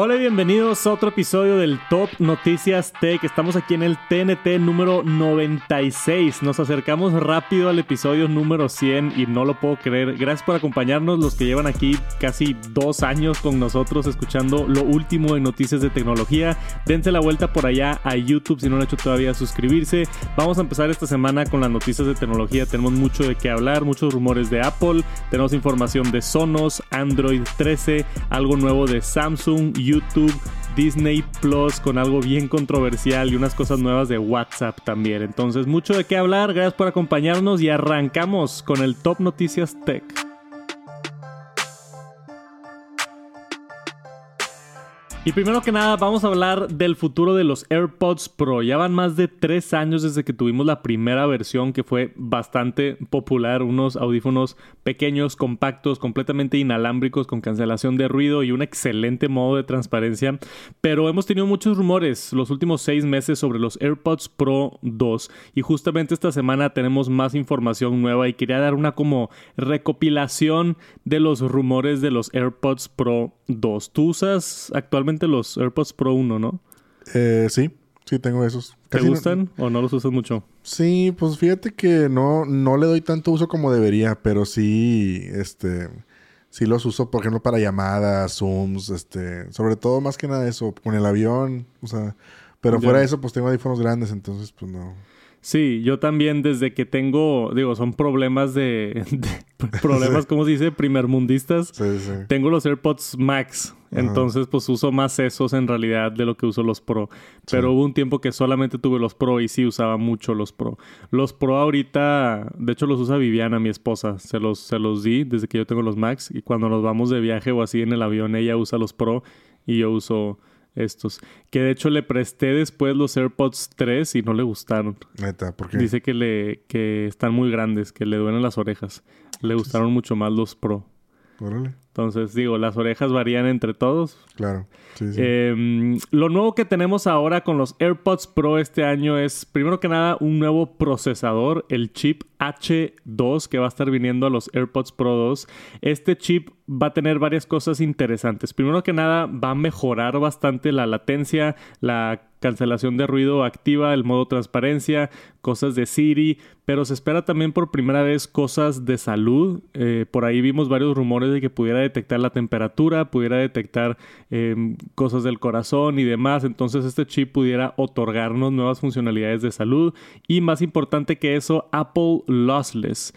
Hola y bienvenidos a otro episodio del Top Noticias Tech. Estamos aquí en el TNT número 96. Nos acercamos rápido al episodio número 100 y no lo puedo creer. Gracias por acompañarnos los que llevan aquí casi dos años con nosotros escuchando lo último en noticias de tecnología. Dense la vuelta por allá a YouTube si no lo han hecho todavía suscribirse. Vamos a empezar esta semana con las noticias de tecnología. Tenemos mucho de qué hablar, muchos rumores de Apple, tenemos información de Sonos, Android 13, algo nuevo de Samsung, YouTube, Disney Plus con algo bien controversial y unas cosas nuevas de WhatsApp también. Entonces, mucho de qué hablar. Gracias por acompañarnos y arrancamos con el Top Noticias Tech. Y primero que nada, vamos a hablar del futuro de los AirPods Pro. Ya van más de tres años desde que tuvimos la primera versión que fue bastante popular. Unos audífonos pequeños, compactos, completamente inalámbricos, con cancelación de ruido y un excelente modo de transparencia. Pero hemos tenido muchos rumores los últimos seis meses sobre los AirPods Pro 2. Y justamente esta semana tenemos más información nueva y quería dar una como recopilación de los rumores de los AirPods Pro 2. ¿Tú usas actualmente los AirPods Pro 1, ¿no? Eh, sí, sí tengo esos. ¿Te gustan o no los usas mucho? Sí, pues fíjate que no, no le doy tanto uso como debería, pero sí, este, sí los uso, por ejemplo, para llamadas, Zooms, este, sobre todo más que nada eso, con el avión, o sea, pero fuera de eso, pues tengo audífonos grandes, entonces, pues no. Sí, yo también desde que tengo, digo, son problemas de, problemas, ¿cómo se dice? Primermundistas. Sí, sí. Tengo los AirPods Max, entonces pues uso más esos en realidad de lo que uso los Pro. Pero hubo un tiempo que solamente tuve los Pro y sí usaba mucho los Pro. Los Pro ahorita, de hecho los usa Viviana, mi esposa. Se los, se los di desde que yo tengo los Max y cuando nos vamos de viaje o así en el avión ella usa los Pro y yo uso estos. Que de hecho le presté después los AirPods 3 y no le gustaron. Neta, ¿por qué? Dice que le que están muy grandes, que le duelen las orejas. Le gustaron mucho más los Pro. Órale. Entonces, digo, las orejas varían entre todos. Claro. Sí, sí. Eh, lo nuevo que tenemos ahora con los AirPods Pro este año es, primero que nada, un nuevo procesador, el chip H2 que va a estar viniendo a los AirPods Pro 2. Este chip va a tener varias cosas interesantes. Primero que nada, va a mejorar bastante la latencia, la cancelación de ruido activa, el modo transparencia, cosas de Siri, pero se espera también por primera vez cosas de salud. Eh, por ahí vimos varios rumores de que pudiera detectar la temperatura, pudiera detectar eh, cosas del corazón y demás. Entonces este chip pudiera otorgarnos nuevas funcionalidades de salud y más importante que eso, Apple Lossless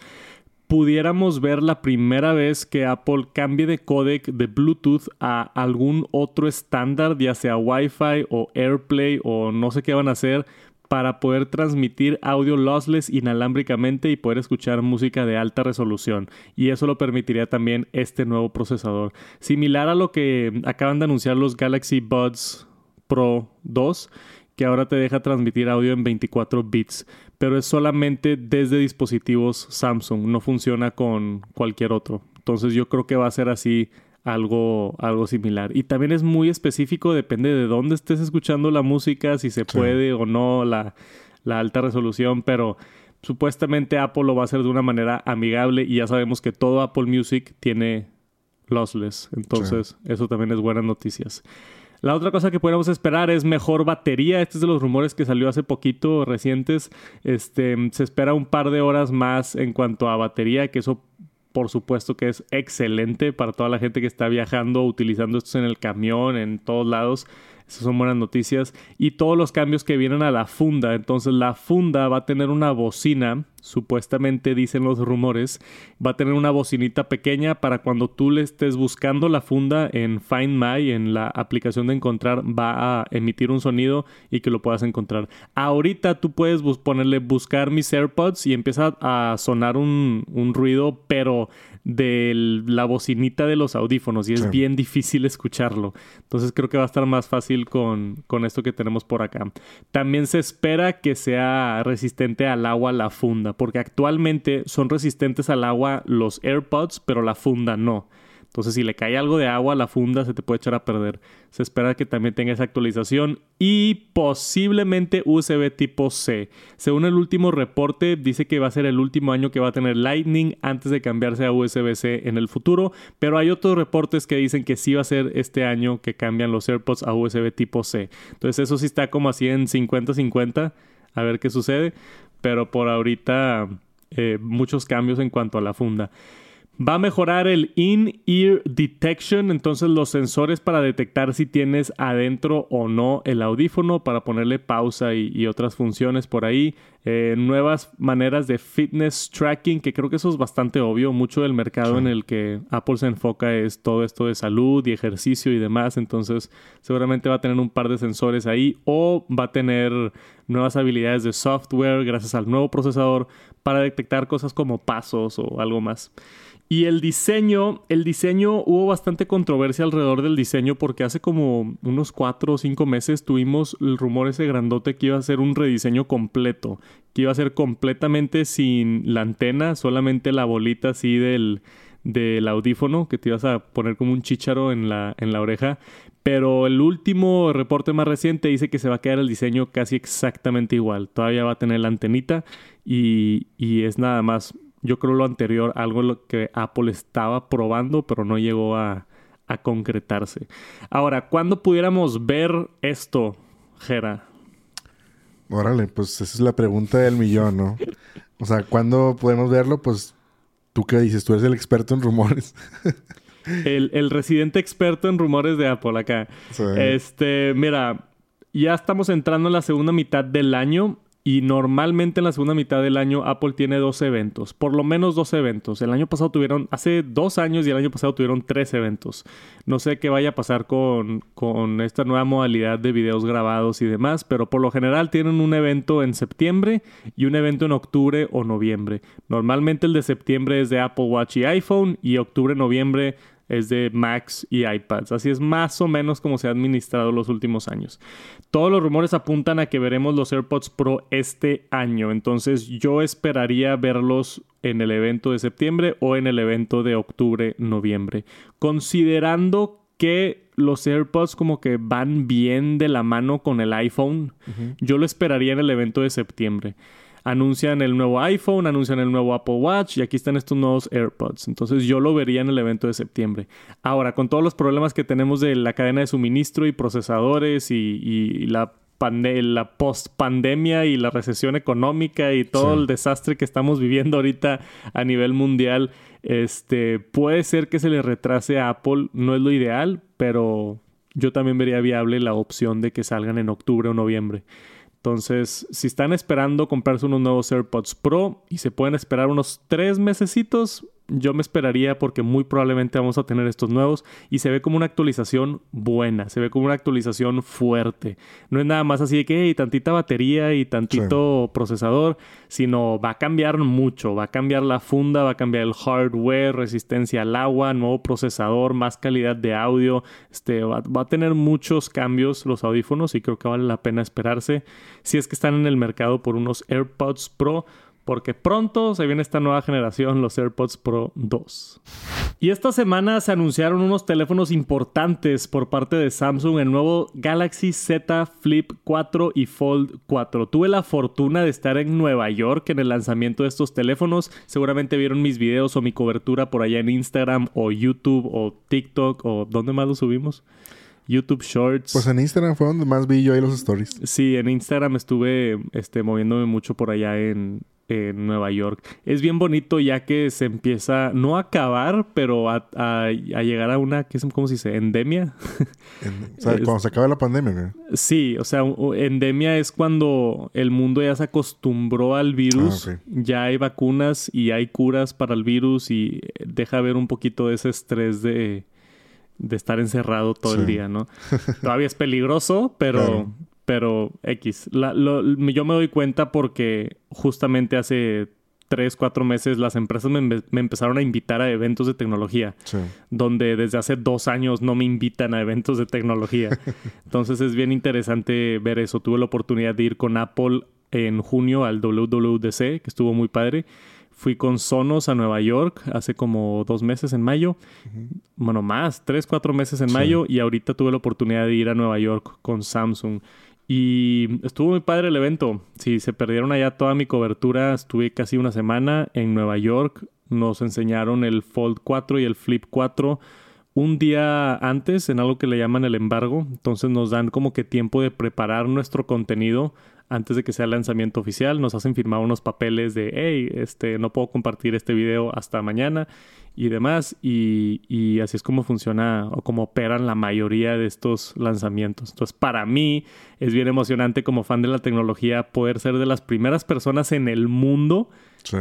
pudiéramos ver la primera vez que Apple cambie de codec de Bluetooth a algún otro estándar, ya sea Wi-Fi o AirPlay o no sé qué van a hacer, para poder transmitir audio lossless inalámbricamente y poder escuchar música de alta resolución. Y eso lo permitiría también este nuevo procesador. Similar a lo que acaban de anunciar los Galaxy Buds Pro 2 que ahora te deja transmitir audio en 24 bits, pero es solamente desde dispositivos Samsung, no funciona con cualquier otro. Entonces yo creo que va a ser así algo, algo similar. Y también es muy específico, depende de dónde estés escuchando la música, si se puede o no la, la alta resolución, pero supuestamente Apple lo va a hacer de una manera amigable y ya sabemos que todo Apple Music tiene lossless. Entonces, eso también es buenas noticias. La otra cosa que podemos esperar es mejor batería. Este es de los rumores que salió hace poquito, recientes. Este, se espera un par de horas más en cuanto a batería, que eso por supuesto que es excelente para toda la gente que está viajando, utilizando estos en el camión, en todos lados. Esas son buenas noticias. Y todos los cambios que vienen a la funda. Entonces la funda va a tener una bocina, supuestamente dicen los rumores, va a tener una bocinita pequeña para cuando tú le estés buscando la funda en Find My, en la aplicación de encontrar, va a emitir un sonido y que lo puedas encontrar. Ahorita tú puedes ponerle buscar mis AirPods y empieza a sonar un, un ruido, pero de la bocinita de los audífonos y es bien difícil escucharlo. Entonces creo que va a estar más fácil con, con esto que tenemos por acá. También se espera que sea resistente al agua la funda, porque actualmente son resistentes al agua los AirPods, pero la funda no. Entonces, si le cae algo de agua a la funda, se te puede echar a perder. Se espera que también tenga esa actualización y posiblemente USB tipo C. Según el último reporte, dice que va a ser el último año que va a tener Lightning antes de cambiarse a USB-C en el futuro, pero hay otros reportes que dicen que sí va a ser este año que cambian los AirPods a USB tipo C. Entonces, eso sí está como así en 50-50, a ver qué sucede, pero por ahorita eh, muchos cambios en cuanto a la funda. Va a mejorar el in-ear detection, entonces los sensores para detectar si tienes adentro o no el audífono, para ponerle pausa y, otras funciones por ahí. Eh, nuevas maneras de fitness tracking, que creo que eso es bastante obvio. Mucho del mercado en el que Apple se enfoca es todo esto de salud y ejercicio y demás. Entonces seguramente va a tener un par de sensores ahí o va a tener nuevas habilidades de software gracias al nuevo procesador para detectar cosas como pasos o algo más. Y el diseño, el diseño, hubo bastante controversia alrededor del diseño porque hace como unos cuatro o cinco meses tuvimos el rumor ese grandote que iba a ser un rediseño completo, que iba a ser completamente sin la antena, solamente la bolita así del, del audífono, que te ibas a poner como un chícharo en la, en la oreja. Pero el último reporte más reciente dice que se va a quedar el diseño casi exactamente igual. Todavía va a tener la antenita y, y es nada más yo creo lo anterior, algo lo que Apple estaba probando, pero no llegó a, concretarse. Ahora, ¿cuándo pudiéramos ver esto, Jera? Órale, pues esa es la pregunta del millón, ¿no? O sea, ¿cuándo podemos verlo? Pues, ¿tú qué dices? Tú eres el experto en rumores. el, el, residente experto en rumores de Apple acá. Este, mira, ya estamos entrando en la segunda mitad del año y normalmente en la segunda mitad del año Apple tiene dos eventos, por lo menos dos eventos. El año pasado tuvieron, hace dos años y el año pasado tuvieron tres eventos. No sé qué vaya a pasar con, con esta nueva modalidad de videos grabados y demás, pero por lo general tienen un evento en septiembre y un evento en octubre o noviembre. Normalmente el de septiembre es de Apple Watch y iPhone y octubre-noviembre es de Macs y iPads. Así es más o menos como se ha administrado los últimos años. Todos los rumores apuntan a que veremos los AirPods Pro este año, entonces yo esperaría verlos en el evento de septiembre o en el evento de octubre-noviembre. Considerando que los AirPods como que van bien de la mano con el iPhone, yo lo esperaría en el evento de septiembre anuncian el nuevo iPhone, anuncian el nuevo Apple Watch y aquí están estos nuevos AirPods. Entonces yo lo vería en el evento de septiembre. Ahora, con todos los problemas que tenemos de la cadena de suministro y procesadores y, la la post-pandemia y la recesión económica y todo el desastre que estamos viviendo ahorita a nivel mundial, este, puede ser que se le retrase a Apple. No es lo ideal, pero yo también vería viable la opción de que salgan en octubre o noviembre. Entonces, si están esperando comprarse unos nuevos AirPods Pro y se pueden esperar unos tres mesecitos, yo me esperaría porque muy probablemente vamos a tener estos nuevos y se ve como una actualización buena, se ve como una actualización fuerte. No es nada más así de que tantita batería y tantito procesador, sino va a cambiar mucho, va a cambiar la funda, va a cambiar el hardware, resistencia al agua, nuevo procesador, más calidad de audio, este va, va a tener muchos cambios los audífonos y creo que vale la pena esperarse. Si es que están en el mercado por unos AirPods Pro porque pronto se viene esta nueva generación, los AirPods Pro 2. Y esta semana se anunciaron unos teléfonos importantes por parte de Samsung, el nuevo Galaxy Z Flip 4 y Fold 4. Tuve la fortuna de estar en Nueva York en el lanzamiento de estos teléfonos. Seguramente vieron mis videos o mi cobertura por allá en Instagram o YouTube o TikTok o ¿dónde más lo subimos? YouTube Shorts. Pues en Instagram fue donde más vi yo ahí los stories. Sí, en Instagram estuve este, moviéndome mucho por allá en, en Nueva York. Es bien bonito ya que se empieza, no a acabar, pero a, a, llegar a una, ¿qué es, ¿cómo se dice? Endemia. o sea, cuando se acaba la pandemia. Sí, o sea, endemia es cuando el mundo ya se acostumbró al virus, ah, ya hay vacunas y hay curas para el virus y deja ver un poquito de ese estrés de, de estar encerrado todo el día, ¿no? Todavía es peligroso, pero pero X. yo me doy cuenta porque justamente hace tres, cuatro meses las empresas me, empezaron a invitar a eventos de tecnología, donde desde hace dos años no me invitan a eventos de tecnología. Entonces es bien interesante ver eso. Tuve la oportunidad de ir con Apple en junio al WWDC, que estuvo muy padre. Fui con Sonos a Nueva York hace como dos meses en mayo. Bueno, más, tres, cuatro meses en mayo. Y ahorita tuve la oportunidad de ir a Nueva York con Samsung. Y estuvo muy padre el evento. Si se perdieron allá toda mi cobertura, estuve casi una semana en Nueva York. Nos enseñaron el Fold 4 y el Flip 4 un día antes en algo que le llaman el embargo. Entonces nos dan como que tiempo de preparar nuestro contenido antes de que sea el lanzamiento oficial. Nos hacen firmar unos papeles de, hey, este, no puedo compartir este video hasta mañana y demás. Y, y así es como funciona o como operan la mayoría de estos lanzamientos. Entonces, para mí es bien emocionante como fan de la tecnología poder ser de las primeras personas en el mundo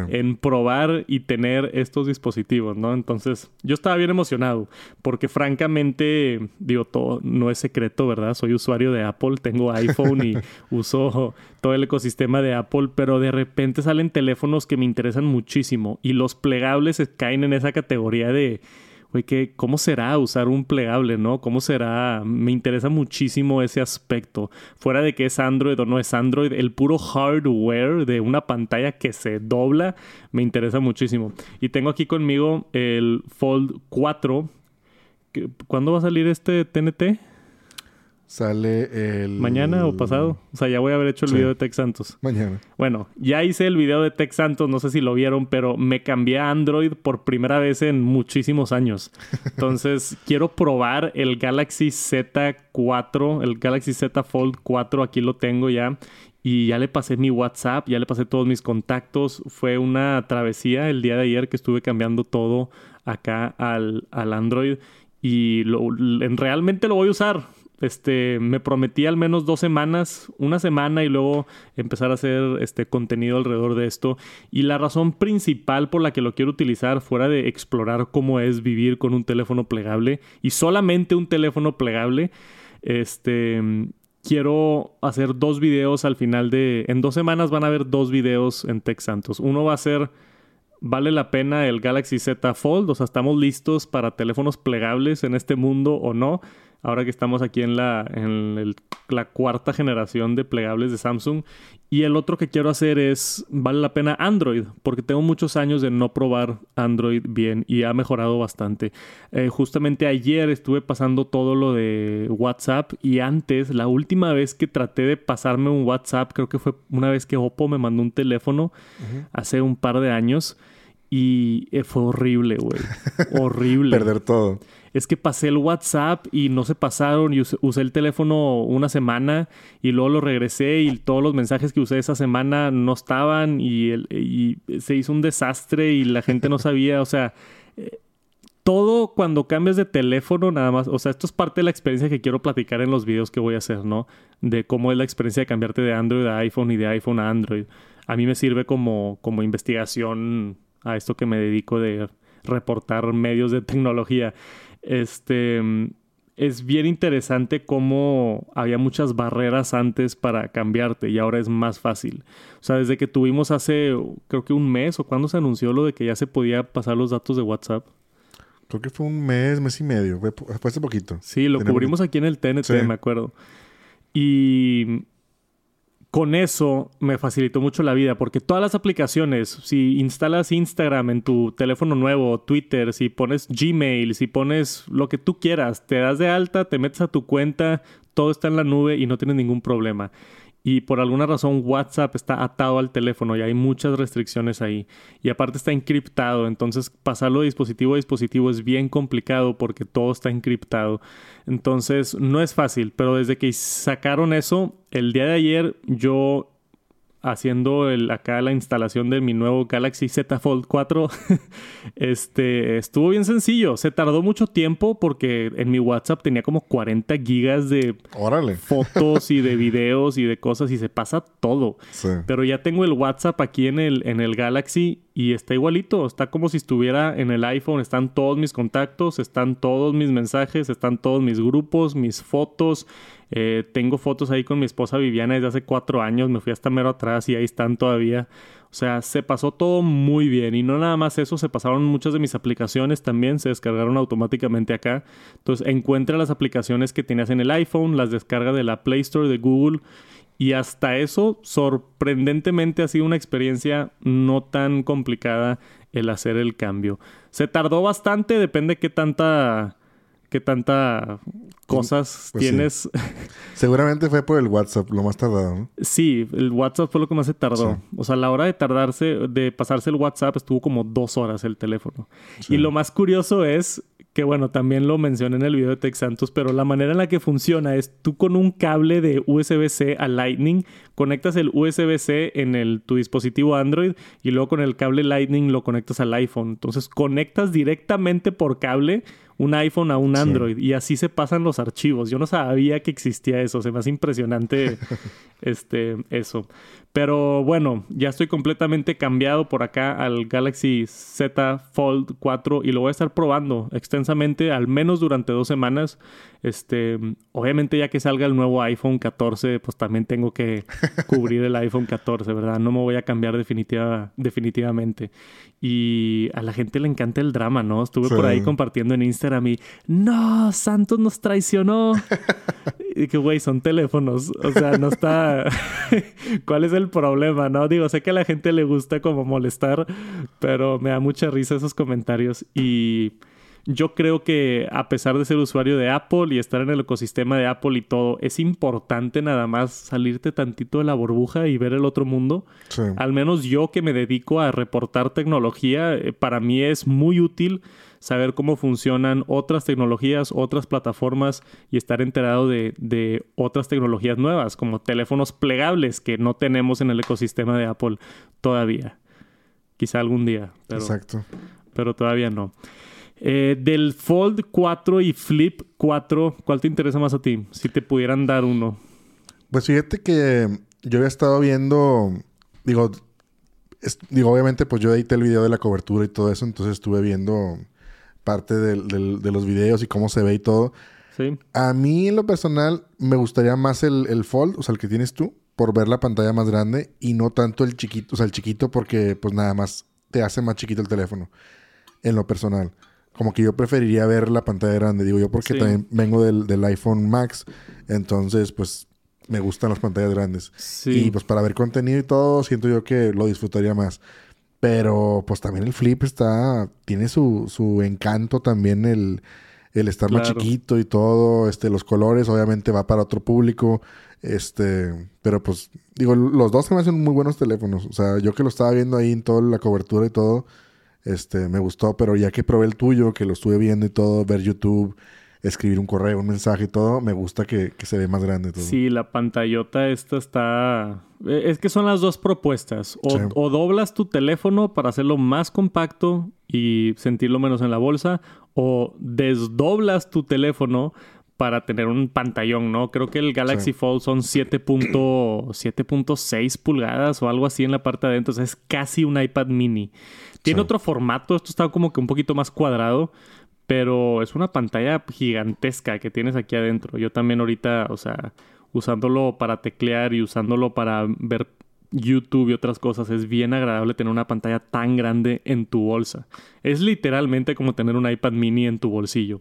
en probar y tener estos dispositivos, ¿no? Entonces, yo estaba bien emocionado porque francamente, digo, todo no es secreto, ¿verdad? Soy usuario de Apple, tengo iPhone y uso todo el ecosistema de Apple, pero de repente salen teléfonos que me interesan muchísimo y los plegables caen en esa categoría de güey, ¿cómo será usar un plegable, no? ¿Cómo será? Me interesa muchísimo ese aspecto. Fuera de que es Android o no es Android, el puro hardware de una pantalla que se dobla me interesa muchísimo. Y tengo aquí conmigo el Fold 4. ¿Cuándo va a salir este TNT? Sale el... ¿Mañana o pasado? O sea, ya voy a haber hecho el video de Tech Santos. Mañana. Bueno, ya hice el video de Tech Santos, no sé si lo vieron, pero me cambié a Android por primera vez en muchísimos años. Entonces, quiero probar el Galaxy Z4, el Galaxy Z Fold 4, aquí lo tengo ya. Y ya le pasé mi WhatsApp, ya le pasé todos mis contactos. Fue una travesía el día de ayer que estuve cambiando todo acá al, al Android. Y lo, realmente lo voy a usar este, me prometí al menos dos semanas, una semana y luego empezar a hacer este contenido alrededor de esto. Y la razón principal por la que lo quiero utilizar, fuera de explorar cómo es vivir con un teléfono plegable y solamente un teléfono plegable, este, quiero hacer dos videos al final de, en dos semanas van a haber dos videos en Tech Santos. Uno va a ser ¿Vale la pena el Galaxy Z Fold? O sea, ¿estamos listos para teléfonos plegables en este mundo o no? Ahora que estamos aquí en la, en la cuarta generación de plegables de Samsung. Y el otro que quiero hacer es, vale la pena Android, porque tengo muchos años de no probar Android bien y ha mejorado bastante. Eh, justamente ayer estuve pasando todo lo de WhatsApp y antes, la última vez que traté de pasarme un WhatsApp, creo que fue una vez que Oppo me mandó un teléfono hace un par de años. Y eh, fue horrible, güey. horrible. Perder todo es que pasé el WhatsApp y no se pasaron y usé, el teléfono una semana y luego lo regresé y todos los mensajes que usé esa semana no estaban y, se hizo un desastre y la gente no sabía, o sea, eh, todo cuando cambias de teléfono nada más, o sea, esto es parte de la experiencia que quiero platicar en los videos que voy a hacer, ¿no? De cómo es la experiencia de cambiarte de Android a iPhone y de iPhone a Android. A mí me sirve como, como investigación a esto que me dedico de reportar medios de tecnología. Este es bien interesante cómo había muchas barreras antes para cambiarte y ahora es más fácil. O sea, desde que tuvimos hace, creo que un mes o cuando se anunció lo de que ya se podía pasar los datos de WhatsApp. Creo que fue un mes, mes y medio, fue, hace poquito. Sí, lo cubrimos aquí en el TNT, me acuerdo. Y con eso me facilitó mucho la vida porque todas las aplicaciones, si instalas Instagram en tu teléfono nuevo, Twitter, si pones Gmail, si pones lo que tú quieras, te das de alta, te metes a tu cuenta, todo está en la nube y no tienes ningún problema y por alguna razón WhatsApp está atado al teléfono y hay muchas restricciones ahí. Y aparte está encriptado, entonces pasarlo de dispositivo a dispositivo es bien complicado porque todo está encriptado. Entonces no es fácil, pero desde que sacaron eso, el día de ayer yo haciendo el, acá la instalación de mi nuevo Galaxy Z Fold 4, este, estuvo bien sencillo. Se tardó mucho tiempo porque en mi WhatsApp tenía como 40 gigas de fotos y de videos y de cosas y se pasa todo. Pero ya tengo el WhatsApp aquí en el, en el Galaxy y está igualito. Está como si estuviera en el iPhone. Están todos mis contactos, están todos mis mensajes, están todos mis grupos, mis fotos. Eh, tengo fotos ahí con mi esposa Viviana desde hace cuatro años. Me fui hasta mero atrás y ahí están todavía. O sea, se pasó todo muy bien. Y no nada más eso, se pasaron muchas de mis aplicaciones también. Se descargaron automáticamente acá. Entonces, encuentra las aplicaciones que tenías en el iPhone, las descarga de la Play Store de Google Y hasta eso, sorprendentemente ha sido una experiencia no tan complicada el hacer el cambio. Se tardó bastante, depende qué tanta qué tanta cosas Pues sí. tienes. Seguramente fue por el WhatsApp, lo más tardado, ¿no? Sí, el WhatsApp fue lo que más se tardó. Sí. O sea, la hora de tardarse, de pasarse el WhatsApp estuvo como dos horas el teléfono. Sí. Y lo más curioso es que, bueno, también lo mencioné en el video de Tech Santos, pero la manera en la que funciona es tú con un cable de USB-C a Lightning conectas el USB-C en el, tu dispositivo Android y luego con el cable Lightning lo conectas al iPhone. Entonces conectas directamente por cable un iPhone a un Sí. Android y así se pasan los archivos. Yo no sabía que existía eso, se me hace impresionante este eso. Pero bueno, ya estoy completamente cambiado por acá al Galaxy Z Fold 4 y lo voy a estar probando extensamente, al menos durante dos semanas. Este, obviamente ya que salga el nuevo iPhone 14, pues también tengo que cubrir el iPhone 14, ¿verdad? No me voy a cambiar definitiva, definitivamente. Y a la gente le encanta el drama, ¿no? Estuve por ahí compartiendo en Instagram y, no, Santos nos traicionó. Y que, güey, son teléfonos. O sea, no está. ¿Cuál es el problema? No, digo, sé que a la gente le gusta como molestar, pero me da mucha risa esos comentarios. Y yo creo que, a pesar de ser usuario de Apple y estar en el ecosistema de Apple y todo, es importante nada más salirte tantito de la burbuja y ver el otro mundo. Sí. Al menos yo que me dedico a reportar tecnología, eh, para mí es muy útil saber cómo funcionan otras tecnologías, otras plataformas y estar enterado de, de otras tecnologías nuevas, como teléfonos plegables que no tenemos en el ecosistema de Apple todavía. Quizá algún día, pero, Exacto. pero todavía no. Eh, del Fold 4 y Flip 4, ¿cuál te interesa más a ti? Si te pudieran dar uno. Pues fíjate que yo había estado viendo, digo, es- digo, obviamente pues yo edité el video de la cobertura y todo eso, entonces estuve viendo parte del- del- de los videos y cómo se ve y todo. ¿Sí? A mí en lo personal me gustaría más el, el Fold, o sea, el que tienes tú, por ver la pantalla más grande y no tanto el chiquito, o sea, el chiquito porque pues nada más te hace más chiquito el teléfono, en lo personal. Como que yo preferiría ver la pantalla grande, digo yo, porque Sí. también vengo del, del iPhone Max, entonces pues me gustan las pantallas grandes. Sí. Y pues para ver contenido y todo, siento yo que lo disfrutaría más. Pero pues también el flip está, tiene su, su encanto también el, el estar más chiquito y todo, este, los colores obviamente va para otro público, este, pero pues digo, los dos se me hacen muy buenos teléfonos, o sea, yo que lo estaba viendo ahí en toda la cobertura y todo, este, me gustó, pero ya que probé el tuyo, que lo estuve viendo y todo, ver YouTube, escribir un correo, un mensaje y todo, me gusta que, que se ve más grande todo. Sí, la pantallota esta está... eh, Es que son las dos propuestas. O, Sí. o doblas tu teléfono para hacerlo más compacto y sentirlo menos en la bolsa, o desdoblas tu teléfono para tener un pantallón, ¿no? Creo que el Galaxy Sí. Fold son 7.- 7.6 pulgadas o algo así en la parte de adentro. O sea, es casi un iPad mini. Tiene Sí. otro formato. Esto está como que un poquito más cuadrado. Pero es una pantalla gigantesca que tienes aquí adentro. Yo también ahorita, o sea, usándolo para teclear y usándolo para ver YouTube y otras cosas, es bien agradable tener una pantalla tan grande en tu bolsa. Es literalmente como tener un iPad mini en tu bolsillo.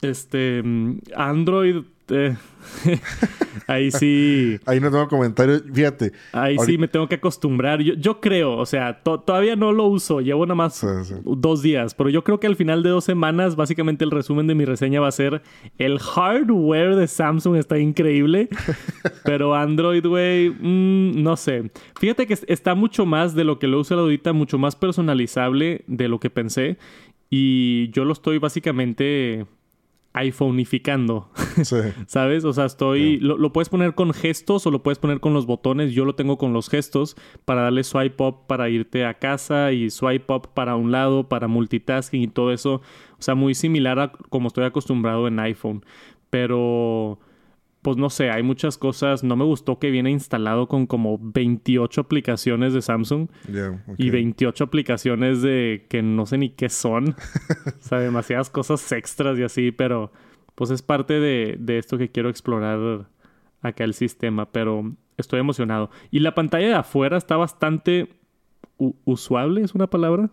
Este, mm, Android, eh, ahí sí. Ahí no tengo comentarios, fíjate, Ahí sí me tengo que acostumbrar. Yo, yo creo, o sea, to- todavía no lo uso. Llevo nada más Sí, sí. dos días. Pero yo creo que al final de dos semanas, básicamente el resumen de mi reseña va a ser el hardware de Samsung está increíble. pero Android, güey, mm, no sé. Fíjate que es- está mucho más de lo que lo uso ahorita, mucho más personalizable de lo que pensé. Y yo lo estoy básicamente iPhoneificando. sí. ¿Sabes? O sea, estoy. Lo, lo puedes poner con gestos o lo puedes poner con los botones. Yo lo tengo con los gestos para darle swipe up para irte a casa y swipe up para un lado, para multitasking y todo eso. O sea, muy similar a como estoy acostumbrado en iPhone. Pero. Pues no sé, hay muchas cosas. No me gustó que viene instalado con como 28 aplicaciones de Samsung y 28 aplicaciones de que no sé ni qué son. o sea, demasiadas cosas extras y así, pero pues es parte de, de esto que quiero explorar acá el sistema, pero estoy emocionado. Y la pantalla de afuera está bastante usable, ¿es una palabra?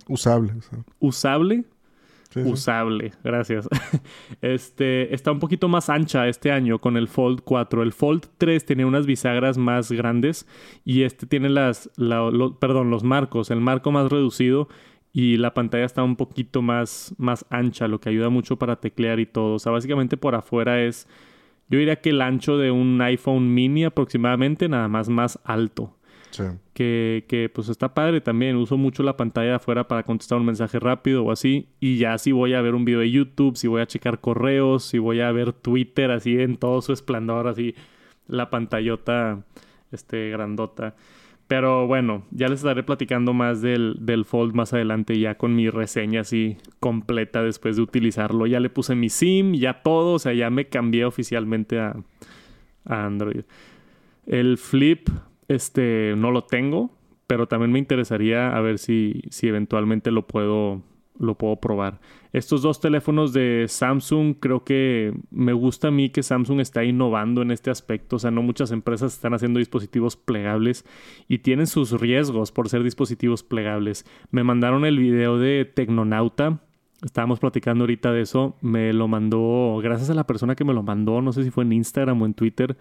Usable. o Usable. Gracias. Este está un poquito más ancha este año con el Fold 4. El Fold 3 tiene unas bisagras más grandes y este tiene las, perdón, los marcos, el marco más reducido y la pantalla está un poquito más, más ancha, lo que ayuda mucho para teclear y todo. O sea, básicamente por afuera es, yo diría que el ancho de un iPhone mini aproximadamente, nada más más alto. Que, que, pues está padre también. Uso mucho la pantalla de afuera para contestar un mensaje rápido o así. Y ya si voy a ver un video de YouTube, si voy a checar correos, si voy a ver Twitter así en todo su esplendor, así la pantallota este, grandota. Pero bueno, ya les estaré platicando más del, del, Fold más adelante, ya con mi reseña así completa después de utilizarlo. Ya le puse mi SIM, ya todo, o sea, ya me cambié oficialmente a, a Android. El Flip, este, no lo tengo, pero también me interesaría a ver si, si eventualmente lo puedo, lo puedo probar. Estos dos teléfonos de Samsung, creo que me gusta a mí que Samsung está innovando en este aspecto. O sea, no muchas empresas están haciendo dispositivos plegables y tienen sus riesgos por ser dispositivos plegables. Me mandaron el video de Tecnonauta. Estábamos platicando ahorita de eso. Me lo mandó, gracias a la persona que me lo mandó, no sé si fue en Instagram o en Twitter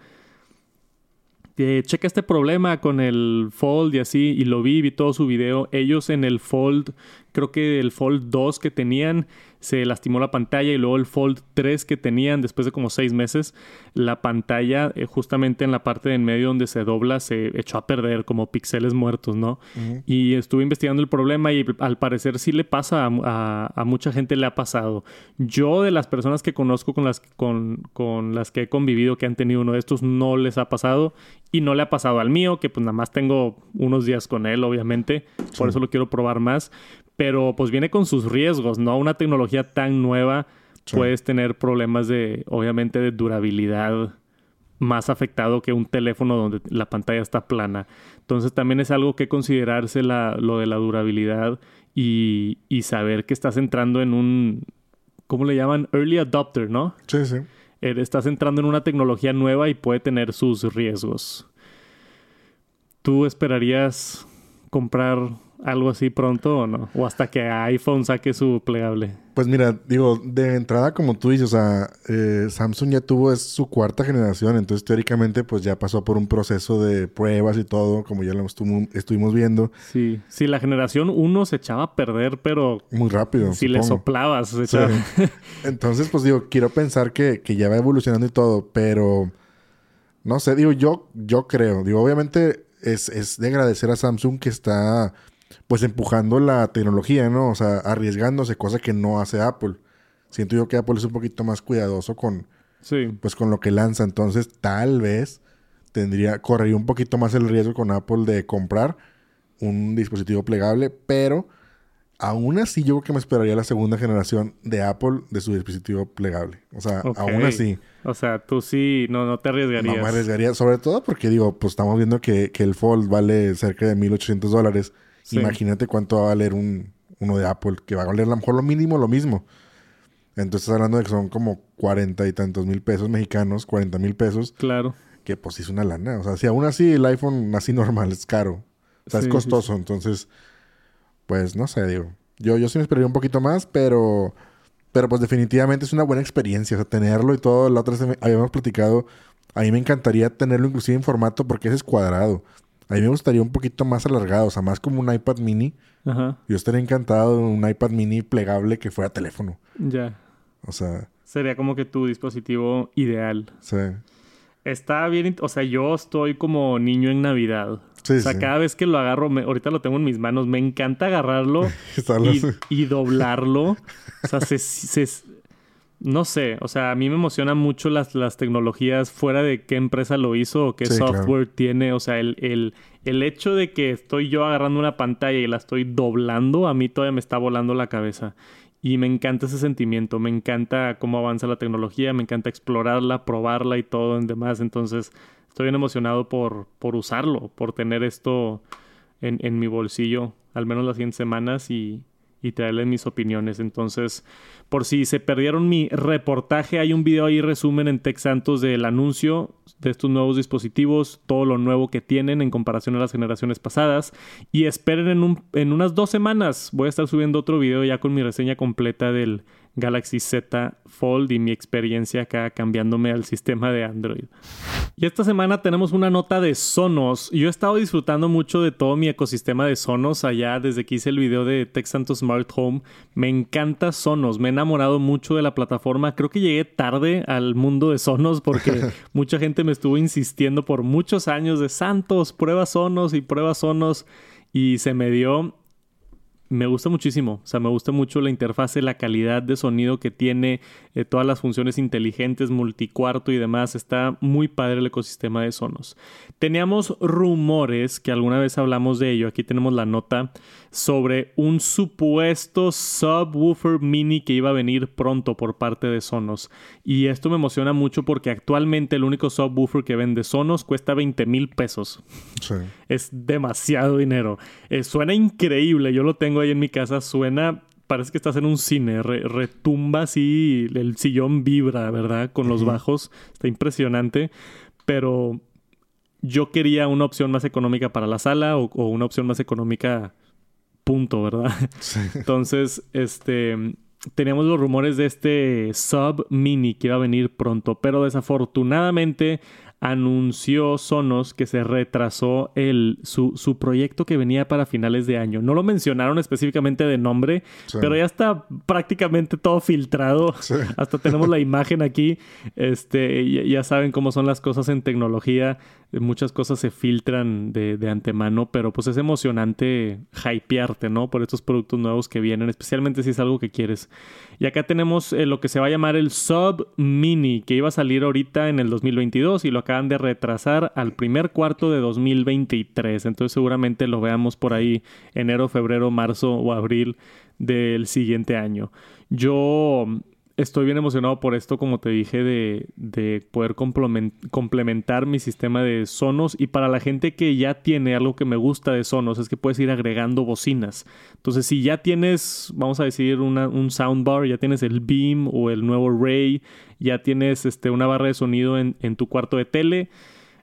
checa este problema con el Fold y así, y lo vi, vi todo su video. Ellos en el Fold, creo que el Fold 2 que tenían, se lastimó la pantalla y luego el Fold 3 que tenían después de como seis meses, la pantalla eh, justamente en la parte de en medio donde se dobla se echó a perder como píxeles muertos, ¿no? Y estuve investigando el problema y al parecer sí le pasa a, mucha gente le ha pasado. Yo de las personas que conozco con las, con, con las que he convivido que han tenido uno de estos no les ha pasado y no le ha pasado al mío, que pues nada más tengo unos días con él, obviamente, por eso lo quiero probar más pero pues viene con sus riesgos, ¿no? Una tecnología tan nueva puedes tener problemas de, obviamente, de durabilidad más afectado que un teléfono donde la pantalla está plana. Entonces también es algo que considerarse lo de la durabilidad y, y, saber que estás entrando en un, ¿cómo le llaman? Early adopter, ¿no? Sí, sí. Er, estás entrando en una tecnología nueva y puede tener sus riesgos. ¿Tú esperarías comprar algo así pronto o no? O hasta que iPhone saque su plegable. Pues mira, digo, de entrada, como tú dices, o sea, eh, Samsung ya tuvo es su cuarta generación, entonces teóricamente pues ya pasó por un proceso de pruebas y todo, como ya lo estuvimos viendo. Sí, sí, la generación 1 se echaba a perder, pero... Muy rápido. Si le soplabas, se echaba... entonces, pues digo, quiero pensar que, que ya va evolucionando y todo, pero... No sé, digo, yo, yo creo, digo, obviamente es, es de agradecer a Samsung que está pues empujando la tecnología, ¿no? O sea, arriesgándose, cosa que no hace Apple. Siento yo que Apple es un poquito más cuidadoso con, sí. pues con lo que lanza. Entonces, tal vez tendría, correría un poquito más el riesgo con Apple de comprar un dispositivo plegable, pero aún así yo creo que me esperaría la segunda generación de Apple de su dispositivo plegable. O sea, aún así. O sea, tú sí, no, no te arriesgarías. No me arriesgaría, sobre todo porque digo, pues estamos viendo que, que el Fold vale cerca de 1.800 dólares. Imagínate cuánto va a valer un, uno de Apple, que va a valer a lo mejor lo mínimo lo mismo. Entonces estás hablando de que son como cuarenta y tantos mil pesos mexicanos, cuarenta mil pesos. Claro. Que pues es una lana. O sea, si aún así el iPhone así normal es caro. O sea, es costoso. Entonces, pues no sé, digo. Yo, yo sí me esperaría un poquito más, pero... Pero pues definitivamente es una buena experiencia. O sea, tenerlo y todo. La otra vez habíamos platicado. A mí me encantaría tenerlo inclusive en formato porque ese es cuadrado. A mí me gustaría un poquito más alargado, o sea, más como un iPad mini. Ajá. Yo estaría encantado de un iPad mini plegable que fuera teléfono. Ya. O sea. Sería como que tu dispositivo ideal. Sí. Está bien, o sea, yo estoy como niño en Navidad. Sí, o sea, cada vez que lo agarro, ahorita lo tengo en mis manos, me encanta agarrarlo y, doblarlo. o sea, se, no sé, o sea, a mí me emocionan mucho las, las tecnologías fuera de qué empresa lo hizo o qué software tiene. O sea, el, el, el, hecho de que estoy yo agarrando una pantalla y la estoy doblando, a mí todavía me está volando la cabeza. Y me encanta ese sentimiento, me encanta cómo avanza la tecnología, me encanta explorarla, probarla y todo en demás. Entonces, estoy bien emocionado por, por usarlo, por tener esto en, en mi bolsillo, al menos las 100 semanas y, y traerles mis opiniones. Entonces, por si se perdieron mi reportaje, hay un video ahí resumen en Tech Santos del anuncio de estos nuevos dispositivos, todo lo nuevo que tienen en comparación a las generaciones pasadas. Y esperen en, un, en unas dos semanas, voy a estar subiendo otro video ya con mi reseña completa del Galaxy Z Fold y mi experiencia acá cambiándome al sistema de Android. Y esta semana tenemos una nota de Sonos. Yo he estado disfrutando mucho de todo mi ecosistema de Sonos allá desde que hice el video de Tech Santos Smart Home. Me encanta Sonos, me enamorado mucho de la plataforma. Creo que llegué tarde al mundo de Sonos porque mucha gente me estuvo insistiendo por muchos años de Santos, prueba Sonos y prueba Sonos. Y se me dio me gusta muchísimo. O sea, me gusta mucho la interfase, la calidad de sonido que tiene, eh, todas las funciones inteligentes, multicuarto y demás. Está muy padre el ecosistema de Sonos. Teníamos rumores, que alguna vez hablamos de ello, aquí tenemos la nota, sobre un supuesto subwoofer mini que iba a venir pronto por parte de Sonos. Y esto me emociona mucho porque actualmente el único subwoofer que vende Sonos cuesta 20 mil pesos. Es demasiado dinero. Eh, suena increíble, yo lo tengo ahí en mi casa, suena parece que estás en un cine, retumba así, el sillón vibra, ¿verdad? Con los bajos, está impresionante, pero yo quería una opción más económica para la sala o, o una opción más económica punto, ¿verdad? Sí. Entonces, este, teníamos los rumores de este sub mini que iba a venir pronto, pero desafortunadamente anunció Sonos que se retrasó el, su, su, proyecto que venía para finales de año. No lo mencionaron específicamente de nombre, pero ya está prácticamente todo filtrado. Hasta tenemos la imagen aquí. Este, ya, ya, saben cómo son las cosas en tecnología muchas cosas se filtran de, de, antemano, pero pues es emocionante hypearte, ¿no? Por estos productos nuevos que vienen, especialmente si es algo que quieres. Y acá tenemos eh, lo que se va a llamar el Sub Mini, que iba a salir ahorita en el 2022 y lo acaban de retrasar al primer cuarto de 2023. Entonces seguramente lo veamos por ahí enero, febrero, marzo o abril del siguiente año. Yo estoy bien emocionado por esto, como te dije, de, poder complementar mi sistema de Sonos. Y para la gente que ya tiene algo que me gusta de Sonos, es que puedes ir agregando bocinas. Entonces, si ya tienes, vamos a decir, un soundbar, ya tienes el Beam o el nuevo Ray, ya tienes este, una barra de sonido en, tu cuarto de tele.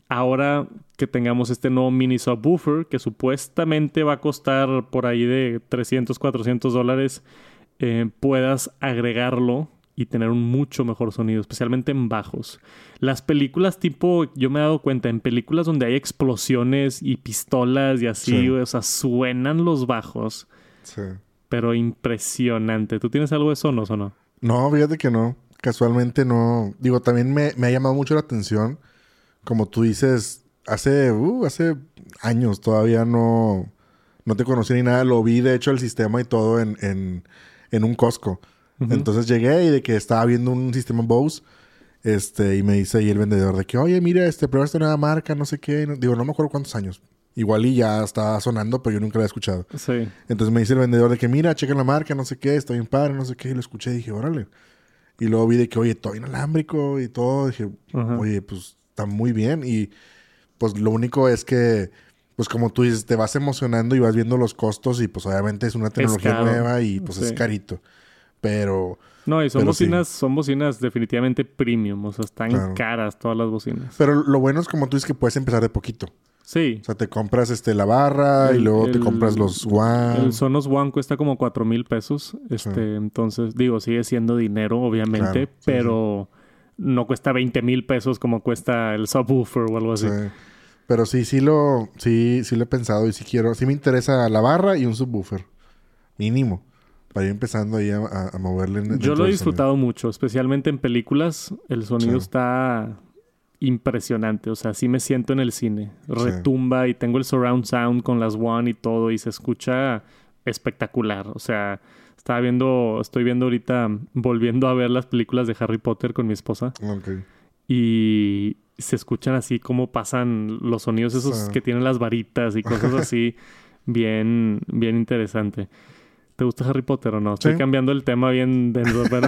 Ahora que tengamos este nuevo mini subwoofer que supuestamente va a costar por ahí de 300, 400 dólares, eh, puedas agregarlo y tener un mucho mejor sonido, especialmente en bajos. Las películas tipo, yo me he dado cuenta, en películas donde hay explosiones y pistolas y así, o sea, suenan los bajos. Sí. Pero impresionante. ¿Tú tienes algo de sonos o no? No, fíjate que no. Casualmente no. Digo, también me, ha llamado mucho la atención. Como tú dices, hace, uh, hace años todavía no, no te conocí ni nada. Lo vi, de hecho, el sistema y todo en, en, en un Costco. Entonces llegué y de que estaba viendo un sistema Bose. Este, y me dice ahí el vendedor de que, oye, mira, este, prueba esta nueva marca, no sé qué. Digo, no me acuerdo cuántos años. Igual y ya estaba sonando, pero yo nunca la he escuchado. Sí. Entonces me dice el vendedor de que, mira, chequen la marca, no sé qué, está bien padre, no sé qué. Y lo escuché y dije, órale. Y luego vi de que, oye, todo inalámbrico y todo. Dije, oye, pues está muy bien. Y pues lo único es que, pues como tú dices, te vas emocionando y vas viendo los costos y pues obviamente es una tecnología nueva y pues es carito. Pero. No, y son bocinas, son bocinas definitivamente premium, o sea, están caras todas las bocinas. Pero lo bueno es como tú dices que puedes empezar de poquito. Sí. O sea, te compras este la barra y luego te compras los One. El Sonos One cuesta como cuatro mil pesos. Este, entonces, digo, sigue siendo dinero, obviamente, pero no cuesta 20 mil pesos como cuesta el subwoofer o algo así. Pero sí, sí lo, sí, sí lo he pensado y sí quiero, sí me interesa la barra y un subwoofer. Mínimo para ir empezando ahí a, moverle. Yo lo he disfrutado mucho, especialmente en películas. El sonido está impresionante. O sea, sí me siento en el cine. Retumba y tengo el surround sound con las One y todo y se escucha espectacular. O sea, estaba viendo, estoy viendo ahorita, volviendo a ver las películas de Harry Potter con mi esposa. Y se escuchan así como pasan los sonidos esos que tienen las varitas y cosas así. bien, bien interesante. ¿Te gusta Harry Potter o no? Estoy cambiando el tema bien dentro, pero...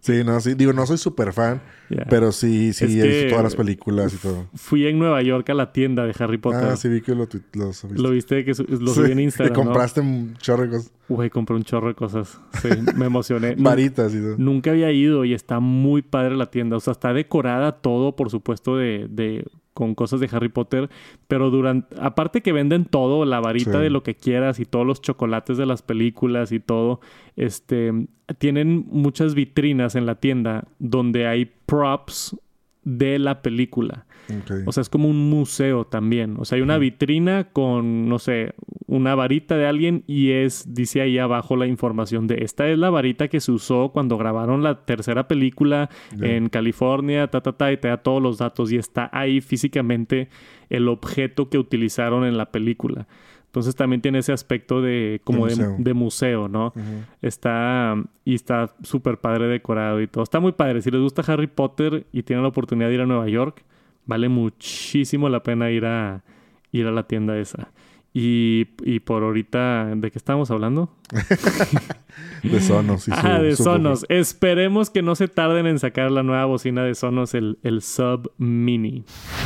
Sí, no, sí. Digo, no soy súper fan, pero sí, sí, Es he visto todas las películas y todo. Fui en Nueva York a la tienda de Harry Potter. Ah, sí, vi que lo, lo subiste. Lo viste que su- lo Sí, subí en Instagram, ¿no? compraste un chorro de cosas. Güey, compré un chorro de cosas. Sí, me emocioné. Varitas y todo. Nunca había ido y está muy padre la tienda. O sea, está decorada todo, por supuesto, de, de con cosas de Harry Potter. Pero durante, aparte que venden todo, la varita Sí. de lo que quieras y todos los chocolates de las películas y todo, este, tienen muchas vitrinas en la tienda donde hay props de la película. O sea, es como un museo también. O sea, hay una vitrina con, no sé, una varita de alguien y es, dice ahí abajo la información de esta es la varita que se usó cuando grabaron la tercera película en California, ta, ta, ta, y te da todos los datos y está ahí físicamente el objeto que utilizaron en la película. Entonces también tiene ese aspecto de como de, museo. de museo, ¿no? Está y está súper padre decorado y todo. Está muy padre. Si les gusta Harry Potter y tienen la oportunidad de ir a Nueva York, vale muchísimo la pena ir a ir a la tienda esa. Y, y por ahorita, ¿de qué estábamos hablando? De Sonos. y su- ah, de su Sonos. Esperemos que no se tarden en sacar la nueva bocina de Sonos, el, el Sub Mini.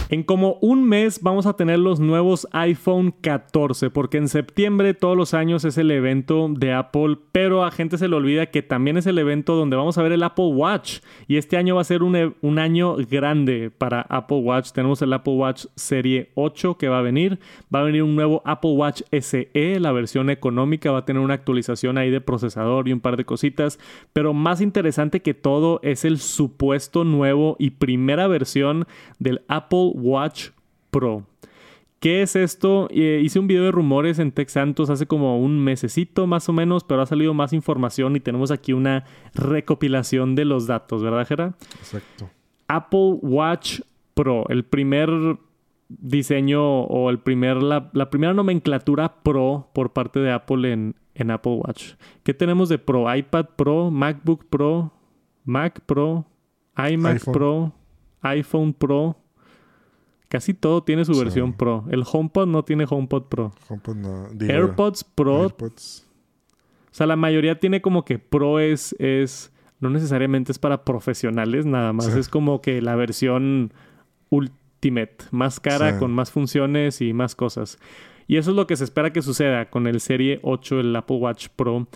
En como un mes vamos a tener los nuevos iPhone 14, porque en septiembre todos los años es el evento de Apple, pero a gente se le olvida que también es el evento donde vamos a ver el Apple Watch. Y este año va a ser un, e- un año grande para Apple Watch. Tenemos el Apple Watch Serie 8 que va a venir. Va a venir un nuevo Apple Watch SE, la versión económica. Va a tener una actualización ahí de procesador y un par de cositas. Pero más interesante que todo es el supuesto nuevo y primera versión del Apple Watch Pro. ¿Qué es esto? Eh, hice un video de rumores en Tech Santos hace como un mesecito más o menos, pero ha salido más información y tenemos aquí una recopilación de los datos, ¿verdad, Jera? Exacto. Apple Watch Pro, el primer diseño o el primer, la, la primera nomenclatura Pro por parte de Apple en, en Apple Watch. ¿Qué tenemos de Pro? iPad Pro, MacBook Pro, Mac Pro, iMac iPhone. Pro, iPhone Pro. Casi todo tiene su Sí. versión Pro. El HomePod no tiene HomePod Pro. HomePod no. digo, AirPods Pro, AirPods. o sea, la mayoría tiene como que Pro es, es no necesariamente es para profesionales, nada más Sí. es como que la versión Ultimate, más cara, Sí. con más funciones y más cosas. Y eso es lo que se espera que suceda con el Serie 8, el Apple Watch Pro.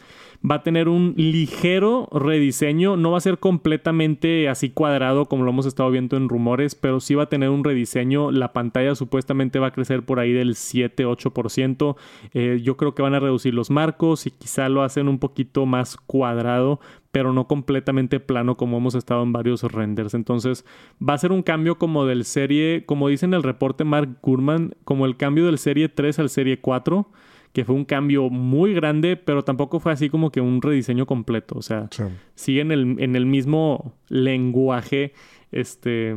Va a tener un ligero rediseño, no va a ser completamente así cuadrado como lo hemos estado viendo en rumores, pero sí va a tener un rediseño. La pantalla supuestamente va a crecer por ahí del 7-8%. Eh, yo creo que van a reducir los marcos y quizá lo hacen un poquito más cuadrado, pero no completamente plano como hemos estado en varios renders. Entonces va a ser un cambio como del serie, como dice en el reporte Mark Gurman, como el cambio del serie 3 al serie 4, que fue un cambio muy grande, pero tampoco fue así como que un rediseño completo. O sea, Sí. sigue en el, en el mismo lenguaje, este,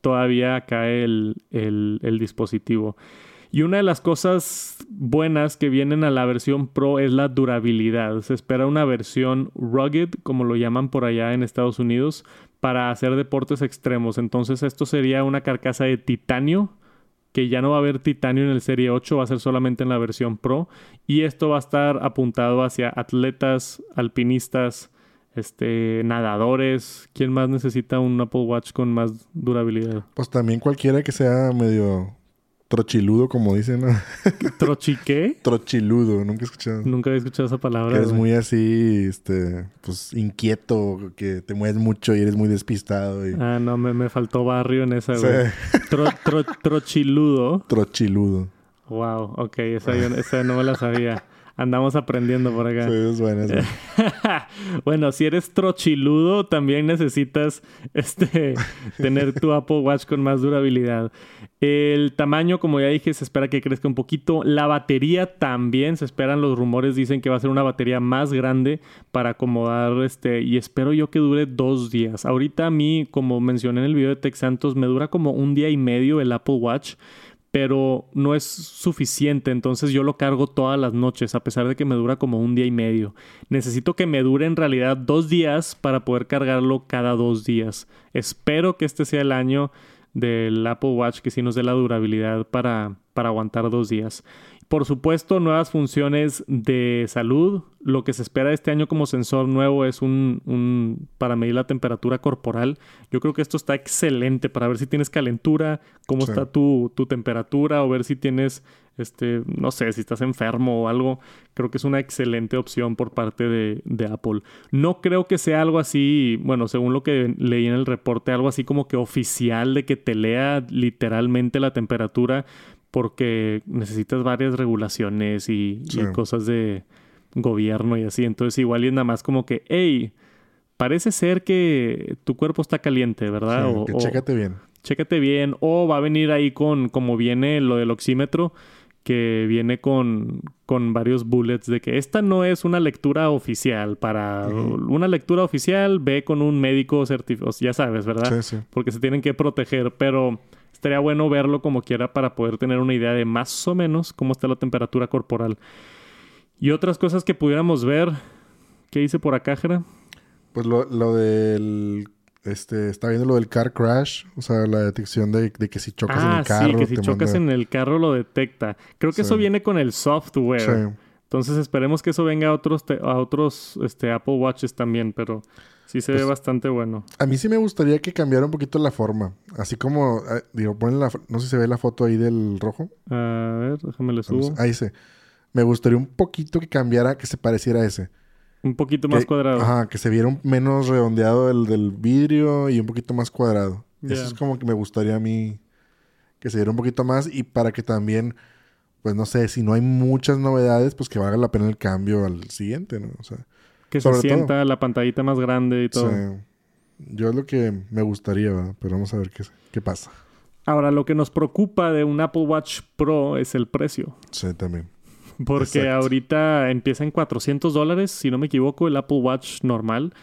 todavía cae el, el, el dispositivo. Y una de las cosas buenas que vienen a la versión Pro es la durabilidad. Se espera una versión rugged, como lo llaman por allá en Estados Unidos, para hacer deportes extremos. Entonces esto sería una carcasa de titanio, que ya no va a haber titanio en el Serie 8, va a ser solamente en la versión Pro. Y esto va a estar apuntado hacia atletas, alpinistas, este, nadadores. ¿Quién más necesita un Apple Watch con más durabilidad? Pues también cualquiera que sea medio trochiludo, como dicen, ¿no? ¿Trochiqué? Trochiludo, nunca he escuchado. Nunca había escuchado esa palabra. Que eres güey. muy así, este, pues inquieto, que te mueves mucho y eres muy despistado y... Ah, no, me, me faltó barrio en esa, Sí, güey. Tro- tro- trochiludo. trochiludo. Wow, ok, esa, yo- esa no me la sabía. Andamos aprendiendo por acá. Sí, es buena. bueno, si eres trochiludo, también necesitas este, tener tu Apple Watch con más durabilidad. El tamaño, como ya dije, se espera que crezca un poquito. La batería también se esperan, los rumores dicen que va a ser una batería más grande para acomodar este. Y espero yo que dure dos días. Ahorita a mí, como mencioné en el video de Tech Santos, me dura como un día y medio el Apple Watch pero no es suficiente, entonces yo lo cargo todas las noches, a pesar de que me dura como un día y medio. Necesito que me dure en realidad dos días para poder cargarlo cada dos días. Espero que este sea el año del Apple Watch que sí nos dé la durabilidad para, para aguantar dos días. Por supuesto, nuevas funciones de salud. Lo que se espera este año como sensor nuevo es un, un, para medir la temperatura corporal. Yo creo que esto está excelente para ver si tienes calentura, cómo Sí. está tu, tu temperatura o ver si tienes, este, no sé, si estás enfermo o algo. Creo que es una excelente opción por parte de, de Apple. No creo que sea algo así, bueno, según lo que leí en el reporte, algo así como que oficial de que te lea literalmente la temperatura porque necesitas varias regulaciones y, cosas de gobierno y así. Entonces igual y es nada más como que, hey, parece ser que tu cuerpo está caliente, ¿verdad? Sí, O- que o- chécate bien. chécate bien. O va a venir ahí con, como viene lo del oxímetro, que viene con, con varios bullets de que esta no es una lectura oficial. Para una lectura oficial, ve con un médico certificado. Ya sabes, ¿verdad? Sí, sí. Porque se tienen que proteger, pero estaría bueno verlo como quiera para poder tener una idea de más o menos cómo está la temperatura corporal. Y otras cosas que pudiéramos ver. ¿Qué hice por acá, Jera? Pues lo, lo del... Este, está viendo lo del car crash. O sea, la detección de, de que si chocas en Ah, el carro... sí, que si chocas manda- en el carro lo detecta. Creo que Sí. eso viene con el software. Sí. Entonces esperemos que eso venga a otros, a otros este, Apple Watches también, pero sí se ve Pues- bastante bueno. A mí sí me gustaría que cambiara un poquito la forma. Así como... eh, digo, ponen la... No sé si se ve la foto ahí del rojo. A ver, déjame le subo. Ahí se... Me gustaría un poquito que cambiara, que se pareciera a ese. Un poquito más Que- cuadrado. Ajá, que se viera un menos redondeado el del vidrio y un poquito más cuadrado. Eso es como que me gustaría a mí que se viera un poquito más y para que también, pues no sé, si no hay muchas novedades, pues que valga la pena el cambio al siguiente, ¿no? O sea, que se todo. sienta la pantallita más grande y todo. sí. yo es lo que me gustaría, ¿verdad? Pero vamos a ver qué, qué pasa. Ahora, lo que nos preocupa de un Apple Watch Pro es el precio. Sí, también. Porque Exacto. ahorita empieza en 400 dólares, si no me equivoco, el Apple Watch normal.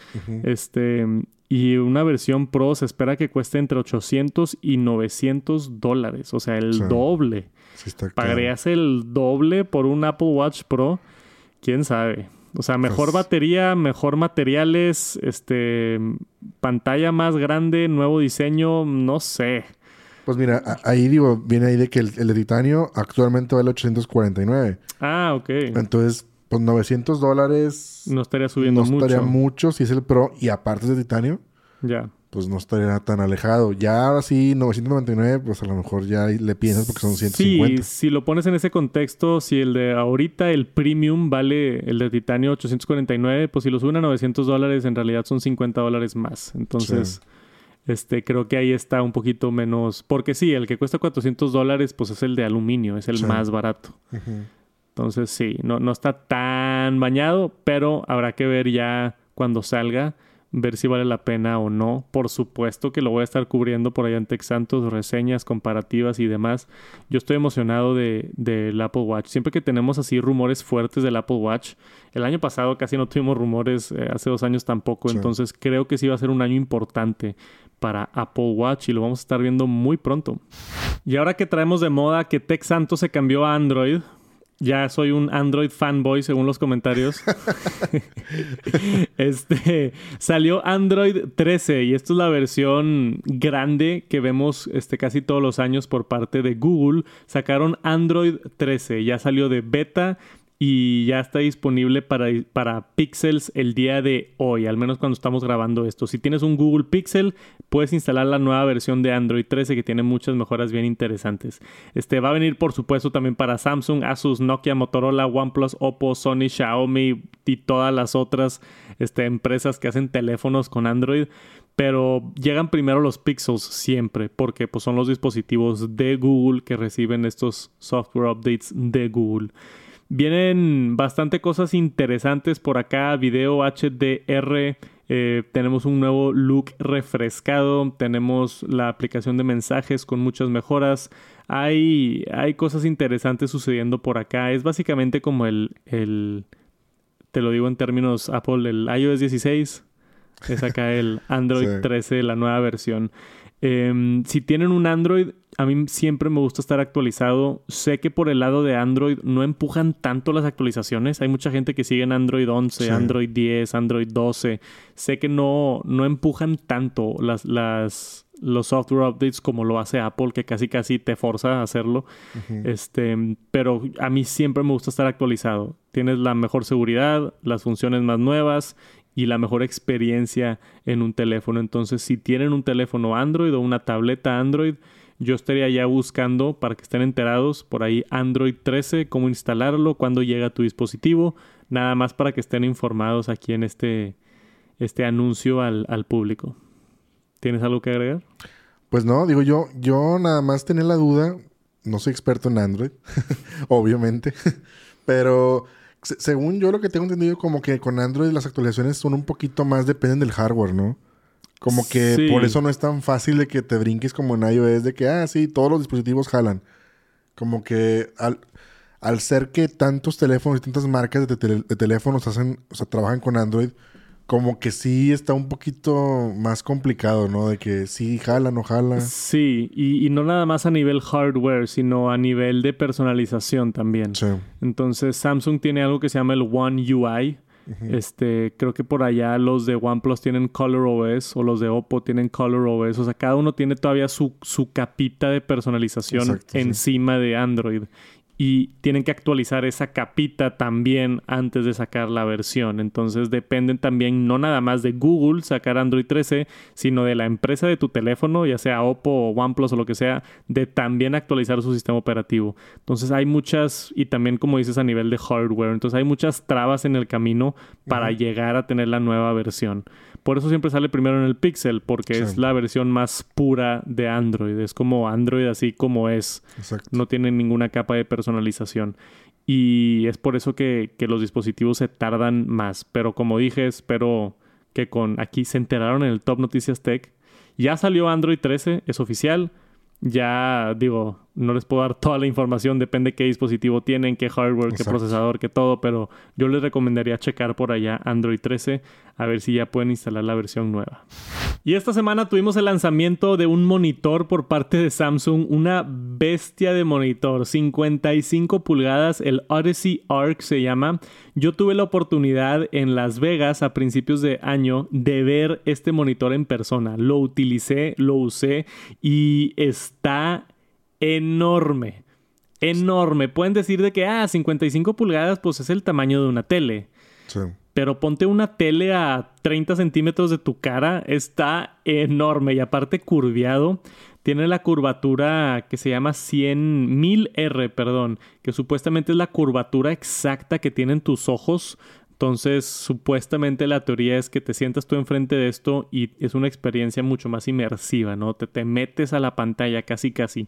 Este, y una versión Pro se espera que cueste entre 800 y 900 dólares. O sea, el Sí. doble. Sí. ¿Pagarías el doble por un Apple Watch Pro? ¿Quién sabe? O sea, mejor Pues- batería, mejor materiales, este, pantalla más grande, nuevo diseño, no sé. Pues mira, ahí digo, viene ahí de que el, el de titanio actualmente vale 849. Ah, ok. Entonces, pues 900 dólares No estaría subiendo no estaría mucho. mucho si es el Pro y aparte es de titanio, Ya. Pues no estaría tan alejado. Ya ahora sí, 999, pues a lo mejor ya le piensas porque son 150. Sí, si lo pones en ese contexto, si el de ahorita, el premium, vale el de titanio 849, pues si lo suben a 900 dólares, en realidad son 50 dólares más. Entonces, este, creo que ahí está un poquito menos... Porque sí, el que cuesta 400 dólares, pues es el de aluminio, es el Sí. más barato. Entonces, sí, no, no está tan bañado, pero habrá que ver ya cuando salga, ver si vale la pena o no. Por supuesto que lo voy a estar cubriendo por allá en Texantos, reseñas, comparativas y demás. Yo estoy emocionado de, del Apple Watch. Siempre que tenemos así rumores fuertes del Apple Watch, el año pasado casi no tuvimos rumores, eh, hace dos años tampoco, Sí. entonces creo que sí va a ser un año importante para Apple Watch y lo vamos a estar viendo muy pronto. Y ahora que traemos de moda que Tex Santos se cambió a Android, ya soy un Android fanboy según los comentarios. este salió Android 13 y esta es la versión grande que vemos este casi todos los años por parte de Google. Sacaron Android 13, ya salió de beta y ya está disponible para, para Pixels el día de hoy, al menos cuando estamos grabando esto. Si tienes un Google Pixel, puedes instalar la nueva versión de Android 13 que tiene muchas mejoras bien interesantes. Este va a venir, por supuesto, también para Samsung, Asus, Nokia, Motorola, OnePlus, Oppo, Sony, Xiaomi y todas las otras este, empresas que hacen teléfonos con Android. Pero llegan primero los Pixels siempre, porque pues, son los dispositivos de Google que reciben estos software updates de Google. Vienen bastante cosas interesantes por acá, video HDR, eh, tenemos un nuevo look refrescado, tenemos la aplicación de mensajes con muchas mejoras, hay, hay cosas interesantes sucediendo por acá, es básicamente como el, el, te lo digo en términos Apple, el iOS 16, es acá el Android Sí. 13, la nueva versión. Em, si tienen un Android, a mí siempre me gusta estar actualizado. Sé que por el lado de Android no empujan tanto las actualizaciones. Hay mucha gente que sigue en Android 11, Sí. Android 10, Android 12. Sé que no, no empujan tanto las, las, los software updates como lo hace Apple, que casi casi te forza a hacerlo. Este, pero a mí siempre me gusta estar actualizado. Tienes la mejor seguridad, las funciones más nuevas y la mejor experiencia en un teléfono. Entonces, si tienen un teléfono Android o una tableta Android, yo estaría ya buscando para que estén enterados por ahí Android 13, cómo instalarlo, cuándo llega a tu dispositivo, nada más para que estén informados aquí en este, este anuncio al, al público. ¿Tienes algo que agregar? Pues no, digo yo, yo nada más tenía la duda, no soy experto en Android, obviamente, pero según yo lo que tengo entendido, como que con Android las actualizaciones son un poquito más, dependen del hardware, ¿no? Como que por eso no es tan fácil de que te brinques como en iOS, de que, ah, sí, todos los dispositivos jalan. Como que al, al ser que tantos teléfonos y tantas marcas de, de, teléfonos hacen, o sea, trabajan con Android, como que sí está un poquito más complicado, ¿no? De que sí jala, no jala. Sí, y, y, no nada más a nivel hardware, sino a nivel de personalización también. Sí. Entonces, Samsung tiene algo que se llama el One UI este, creo que por allá los de OnePlus tienen Color OS o los de Oppo tienen Color OS. O sea, cada uno tiene todavía su, su capita de personalización encima de Android y tienen que actualizar esa capita también antes de sacar la versión. Entonces dependen también no nada más de Google sacar Android 13, sino de la empresa de tu teléfono, ya sea Oppo o OnePlus o lo que sea, de también actualizar su sistema operativo. Entonces hay muchas, y también como dices a nivel de hardware, entonces hay muchas trabas en el camino para llegar a tener la nueva versión. Por eso siempre sale primero en el Pixel, porque es la versión más pura de Android. Es como Android así como es. No tiene ninguna capa de personalización. Y es por eso que, que, los dispositivos se tardan más. Pero como dije, espero que con aquí se enteraron en el Top Noticias Tech. Ya salió Android 13, es oficial. Ya digo, no les puedo dar toda la información, depende qué dispositivo tienen, qué hardware, qué procesador, qué todo, pero yo les recomendaría checar por allá Android 13 a ver si ya pueden instalar la versión nueva. Y esta semana tuvimos el lanzamiento de un monitor por parte de Samsung, una bestia de monitor, 55 pulgadas, el Odyssey Arc se llama. Yo tuve la oportunidad en Las Vegas a principios de año de ver este monitor en persona. Lo utilicé, lo usé y está enorme. Enorme. Pueden decir de que, ah, 55 pulgadas, pues es el tamaño de una tele. Sí. Pero ponte una tele a 30 centímetros de tu cara, está enorme y aparte curviado. Tiene la curvatura que se llama 100.000 R, perdón, que supuestamente es la curvatura exacta que tienen tus ojos entonces, supuestamente la teoría es que te sientas tú enfrente de esto y es una experiencia mucho más inmersiva, ¿no? Te, te metes a la pantalla casi casi.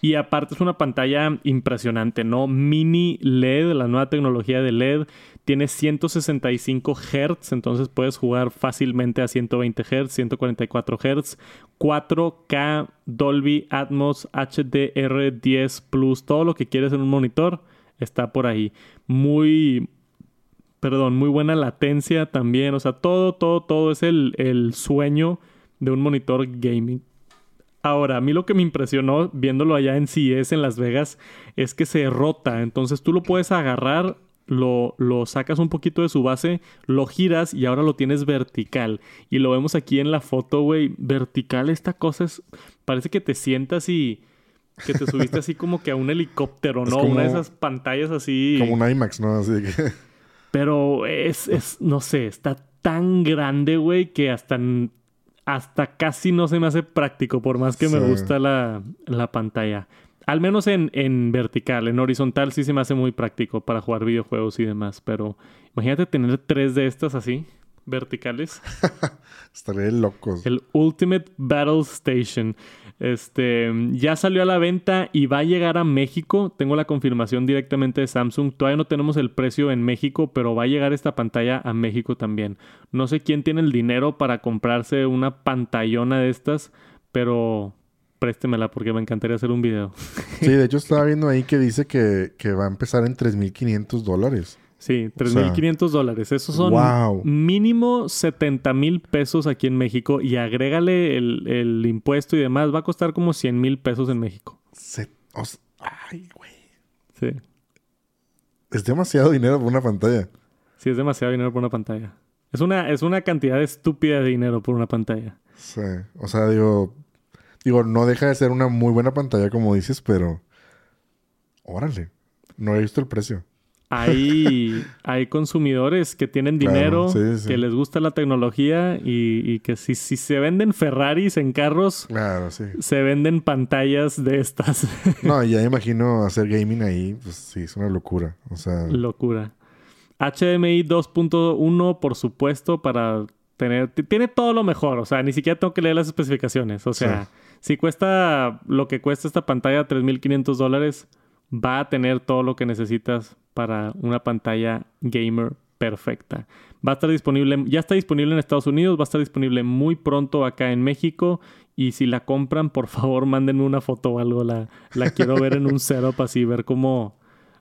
Y aparte es una pantalla impresionante, ¿no? Mini LED, la nueva tecnología de LED, tiene 165 Hz, entonces puedes jugar fácilmente a 120 Hz, 144 Hz, 4K, Dolby Atmos, HDR10 Plus, todo lo que quieres en un monitor está por ahí. Muy perdón, muy buena latencia también. O sea, todo, todo, todo es el, el sueño de un monitor gaming. Ahora, a mí lo que me impresionó viéndolo allá en CES en Las Vegas es que se rota. Entonces tú lo puedes agarrar, lo, lo, sacas un poquito de su base, lo giras y ahora lo tienes vertical. Y lo vemos aquí en la foto, güey. Vertical, esta cosa es. Parece que te sientas y. Que te subiste así como que a un helicóptero, ¿no? Una de esas pantallas así. Como un IMAX, ¿no? Así que. Pero es, es, no sé, está tan grande, güey, que hasta, hasta casi no se me hace práctico, por más que me gusta la, la, pantalla. Al menos en, en, vertical, en horizontal sí se me hace muy práctico para jugar videojuegos y demás, pero imagínate tener tres de estas así, verticales. Estaré locos. El Ultimate Battle Station. Este ya salió a la venta y va a llegar a México. Tengo la confirmación directamente de Samsung. Todavía no tenemos el precio en México, pero va a llegar esta pantalla a México también. No sé quién tiene el dinero para comprarse una pantallona de estas, pero préstemela porque me encantaría hacer un video. Sí, de hecho estaba viendo ahí que dice que, que va a empezar en 3.500 dólares. Sí, 3.500 dólares. Esos son mínimo 70 mil pesos aquí en México y agrégale el, impuesto y demás. Va a costar como 100 mil pesos en México. ay, güey. Sí. Es demasiado dinero por una pantalla. Sí, es demasiado dinero por una pantalla. Es una, es una cantidad estúpida de dinero por una pantalla. Sí. O sea, digo, Digo, no deja de ser una muy buena pantalla, como dices, pero. Órale. No he visto el precio. Hay, hay consumidores que tienen dinero, que les gusta la tecnología y, que si, si, se venden Ferraris en carros, claro, sí. se venden pantallas de estas. no, ya imagino hacer gaming ahí, pues sí, es una locura. O sea. Locura. HDMI 2.1, por supuesto, para tener. Tiene todo lo mejor. O sea, ni siquiera tengo que leer las especificaciones. O sea, si cuesta lo que cuesta esta pantalla, 3.500 dólares va a tener todo lo que necesitas para una pantalla gamer perfecta. Va a estar disponible, ya está disponible en Estados Unidos, va a estar disponible muy pronto acá en México. Y si la compran, por favor, mándenme una foto o algo. La, la quiero ver en un setup así, ver cómo,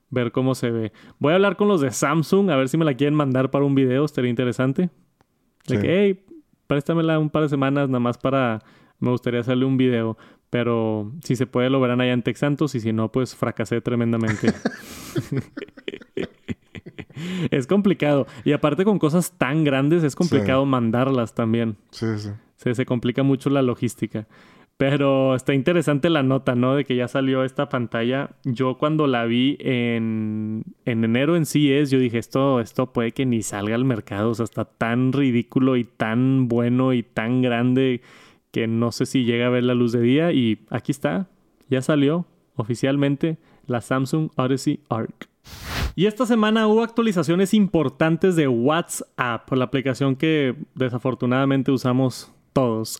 ver cómo se ve. Voy a hablar con los de Samsung, a ver si me la quieren mandar para un video, estaría interesante. De que, hey, préstamela un par de semanas nada más para... Me gustaría hacerle un video. Pero si se puede, lo verán allá en Texantos y si no, pues fracasé tremendamente. es complicado. Y aparte con cosas tan grandes es complicado mandarlas también. Sí, sí. Se, se complica mucho la logística. Pero está interesante la nota, ¿no? De que ya salió esta pantalla. Yo cuando la vi en, en enero en sí es, yo dije, esto, esto puede que ni salga al mercado. O sea, está tan ridículo y tan bueno y tan grande que no sé si llega a ver la luz de día y aquí está, ya salió oficialmente la Samsung Odyssey Arc. Y esta semana hubo actualizaciones importantes de WhatsApp, la aplicación que desafortunadamente usamos todos.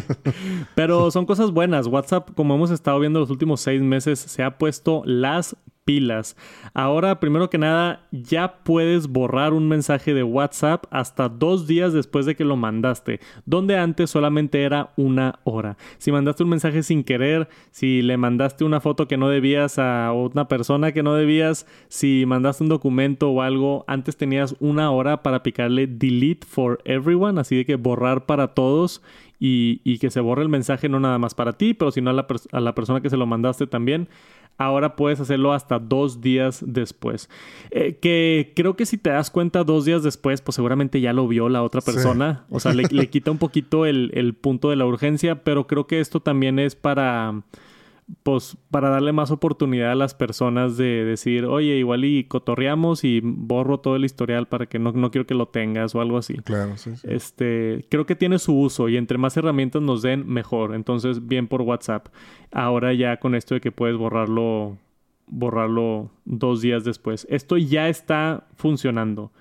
Pero son cosas buenas. WhatsApp, como hemos estado viendo los últimos seis meses, se ha puesto las pilas. Ahora, primero que nada, ya puedes borrar un mensaje de WhatsApp hasta dos días después de que lo mandaste, donde antes solamente era una hora. Si mandaste un mensaje sin querer, si le mandaste una foto que no debías a una persona que no debías, si mandaste un documento o algo, antes tenías una hora para picarle delete for everyone, así de que borrar para todos. Y, que se borre el mensaje no nada más para ti, pero sino a la, a la persona que se lo mandaste también ahora puedes hacerlo hasta dos días después. Eh, que creo que si te das cuenta dos días después, pues seguramente ya lo vio la otra persona. O sea, le, le, quita un poquito el, el punto de la urgencia, pero creo que esto también es para pues para darle más oportunidad a las personas de decir, oye, igual y cotorreamos y borro todo el historial para que no, no quiero que lo tengas o algo así. Claro, sí, sí. Este, creo que tiene su uso y entre más herramientas nos den, mejor. Entonces, bien por WhatsApp. Ahora ya con esto de que puedes borrarlo, borrarlo dos días después. Esto ya está funcionando.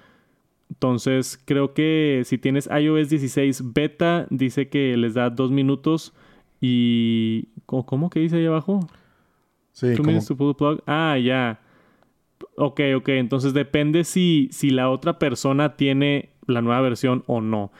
Entonces, creo que si tienes iOS 16 beta, dice que les da dos minutos y. ¿Cómo que dice ahí abajo? Sí, como... plug. Ah, ya. Ok, ok. Entonces depende si, si la otra persona tiene la nueva versión o no.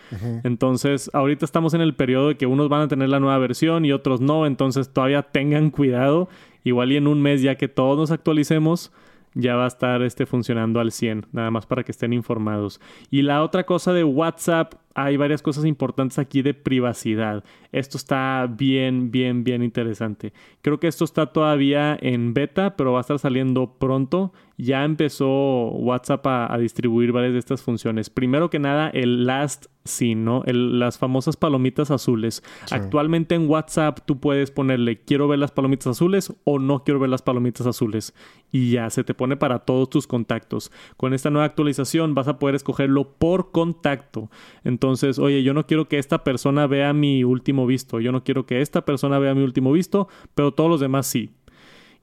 Entonces, ahorita estamos en el periodo de que unos van a tener la nueva versión y otros no. Entonces, todavía tengan cuidado. Igual y en un mes, ya que todos nos actualicemos, ya va a estar este funcionando al 100. Nada más para que estén informados. Y la otra cosa de WhatsApp hay varias cosas importantes aquí de privacidad. Esto está bien, bien, bien interesante. Creo que esto está todavía en beta, pero va a estar saliendo pronto. Ya empezó WhatsApp a, distribuir varias de estas funciones. Primero que nada, el last seen, ¿no? las famosas palomitas azules. Actualmente en WhatsApp tú puedes ponerle quiero ver las palomitas azules o no quiero ver las palomitas azules. Y ya se te pone para todos tus contactos. Con esta nueva actualización vas a poder escogerlo por contacto. Entonces, entonces, oye, yo no quiero que esta persona vea mi último visto, yo no quiero que esta persona vea mi último visto, pero todos los demás sí.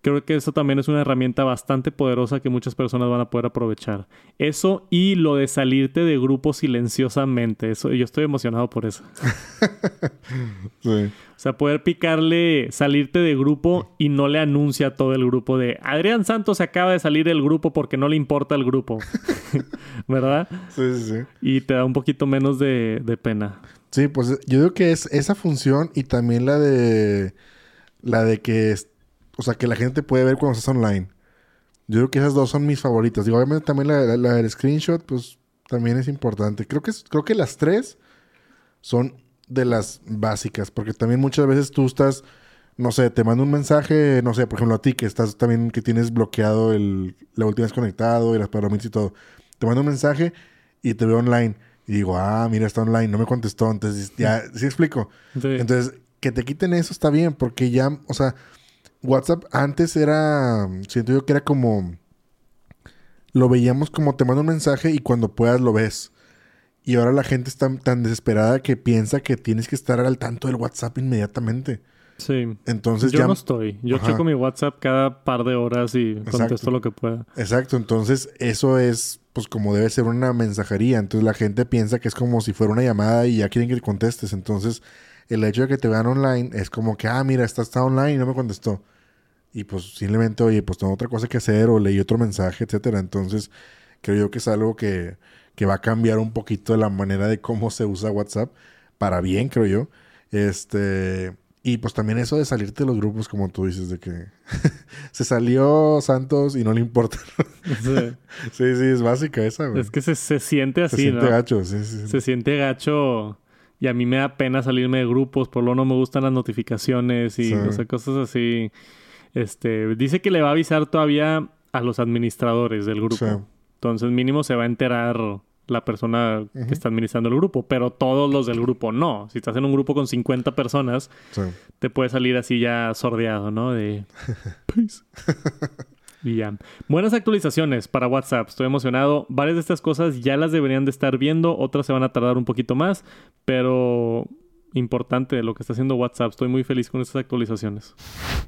Creo que eso también es una herramienta bastante poderosa que muchas personas van a poder aprovechar. Eso y lo de salirte de grupo silenciosamente. Eso, yo estoy emocionado por eso. sí. O sea, poder picarle, salirte de grupo y no le anuncia a todo el grupo de Adrián Santos se acaba de salir del grupo porque no le importa el grupo. ¿Verdad? Sí, sí, sí. Y te da un poquito menos de, de pena. Sí, pues yo digo que es esa función y también la de la de que o sea, que la gente puede ver cuando estás online. Yo creo que esas dos son mis favoritas. Digo, obviamente también la, la, del screenshot, pues también es importante. Creo que, creo que las tres son de las básicas, porque también muchas veces tú estás, no sé, te mando un mensaje, no sé, por ejemplo a ti que estás también, que tienes bloqueado el, la última vez conectado y las palomitas y todo. Te mando un mensaje y te veo online. Y digo, ah, mira, está online, no me contestó. Entonces, ya, ¿sí explico? Entonces, que te quiten eso está bien, porque ya, o sea, WhatsApp antes era, siento yo que era como, lo veíamos como te mando un mensaje y cuando puedas lo ves. Y ahora la gente está tan desesperada que piensa que tienes que estar al tanto del WhatsApp inmediatamente. Sí. Entonces Yo ya... no estoy. Yo Ajá. checo mi WhatsApp cada par de horas y contesto lo que pueda. Exacto, entonces eso es pues como debe ser una mensajería. Entonces la gente piensa que es como si fuera una llamada y ya quieren que contestes. Entonces el hecho de que te vean online es como que, ah, mira, está, está online y no me contestó. Y pues simplemente, oye, pues tengo otra cosa que hacer o leí otro mensaje, etcétera. Entonces creo yo que es algo que, que va a cambiar un poquito la manera de cómo se usa WhatsApp. Para bien, creo yo. Este... Y pues también eso de salirte de los grupos, como tú dices, de que se salió Santos y no le importa. Sí. sí, sí, es básica esa, güey. Es que se, se siente se así, siente ¿no? gacho, sí, sí. Se siente gacho y a mí me da pena salirme de grupos, por lo no me gustan las notificaciones y cosas así. Este, dice que le va a avisar todavía a los administradores del grupo. Sí. Entonces, mínimo se va a enterar la persona que está administrando el grupo, pero todos los del grupo no. Si estás en un grupo con 50 personas, Sí. te puede salir así ya sordeado, ¿no? De peace. y ya. Buenas actualizaciones para WhatsApp. Estoy emocionado. Varias de estas cosas ya las deberían de estar viendo. Otras se van a tardar un poquito más. Pero importante lo que está haciendo WhatsApp. Estoy muy feliz con estas actualizaciones.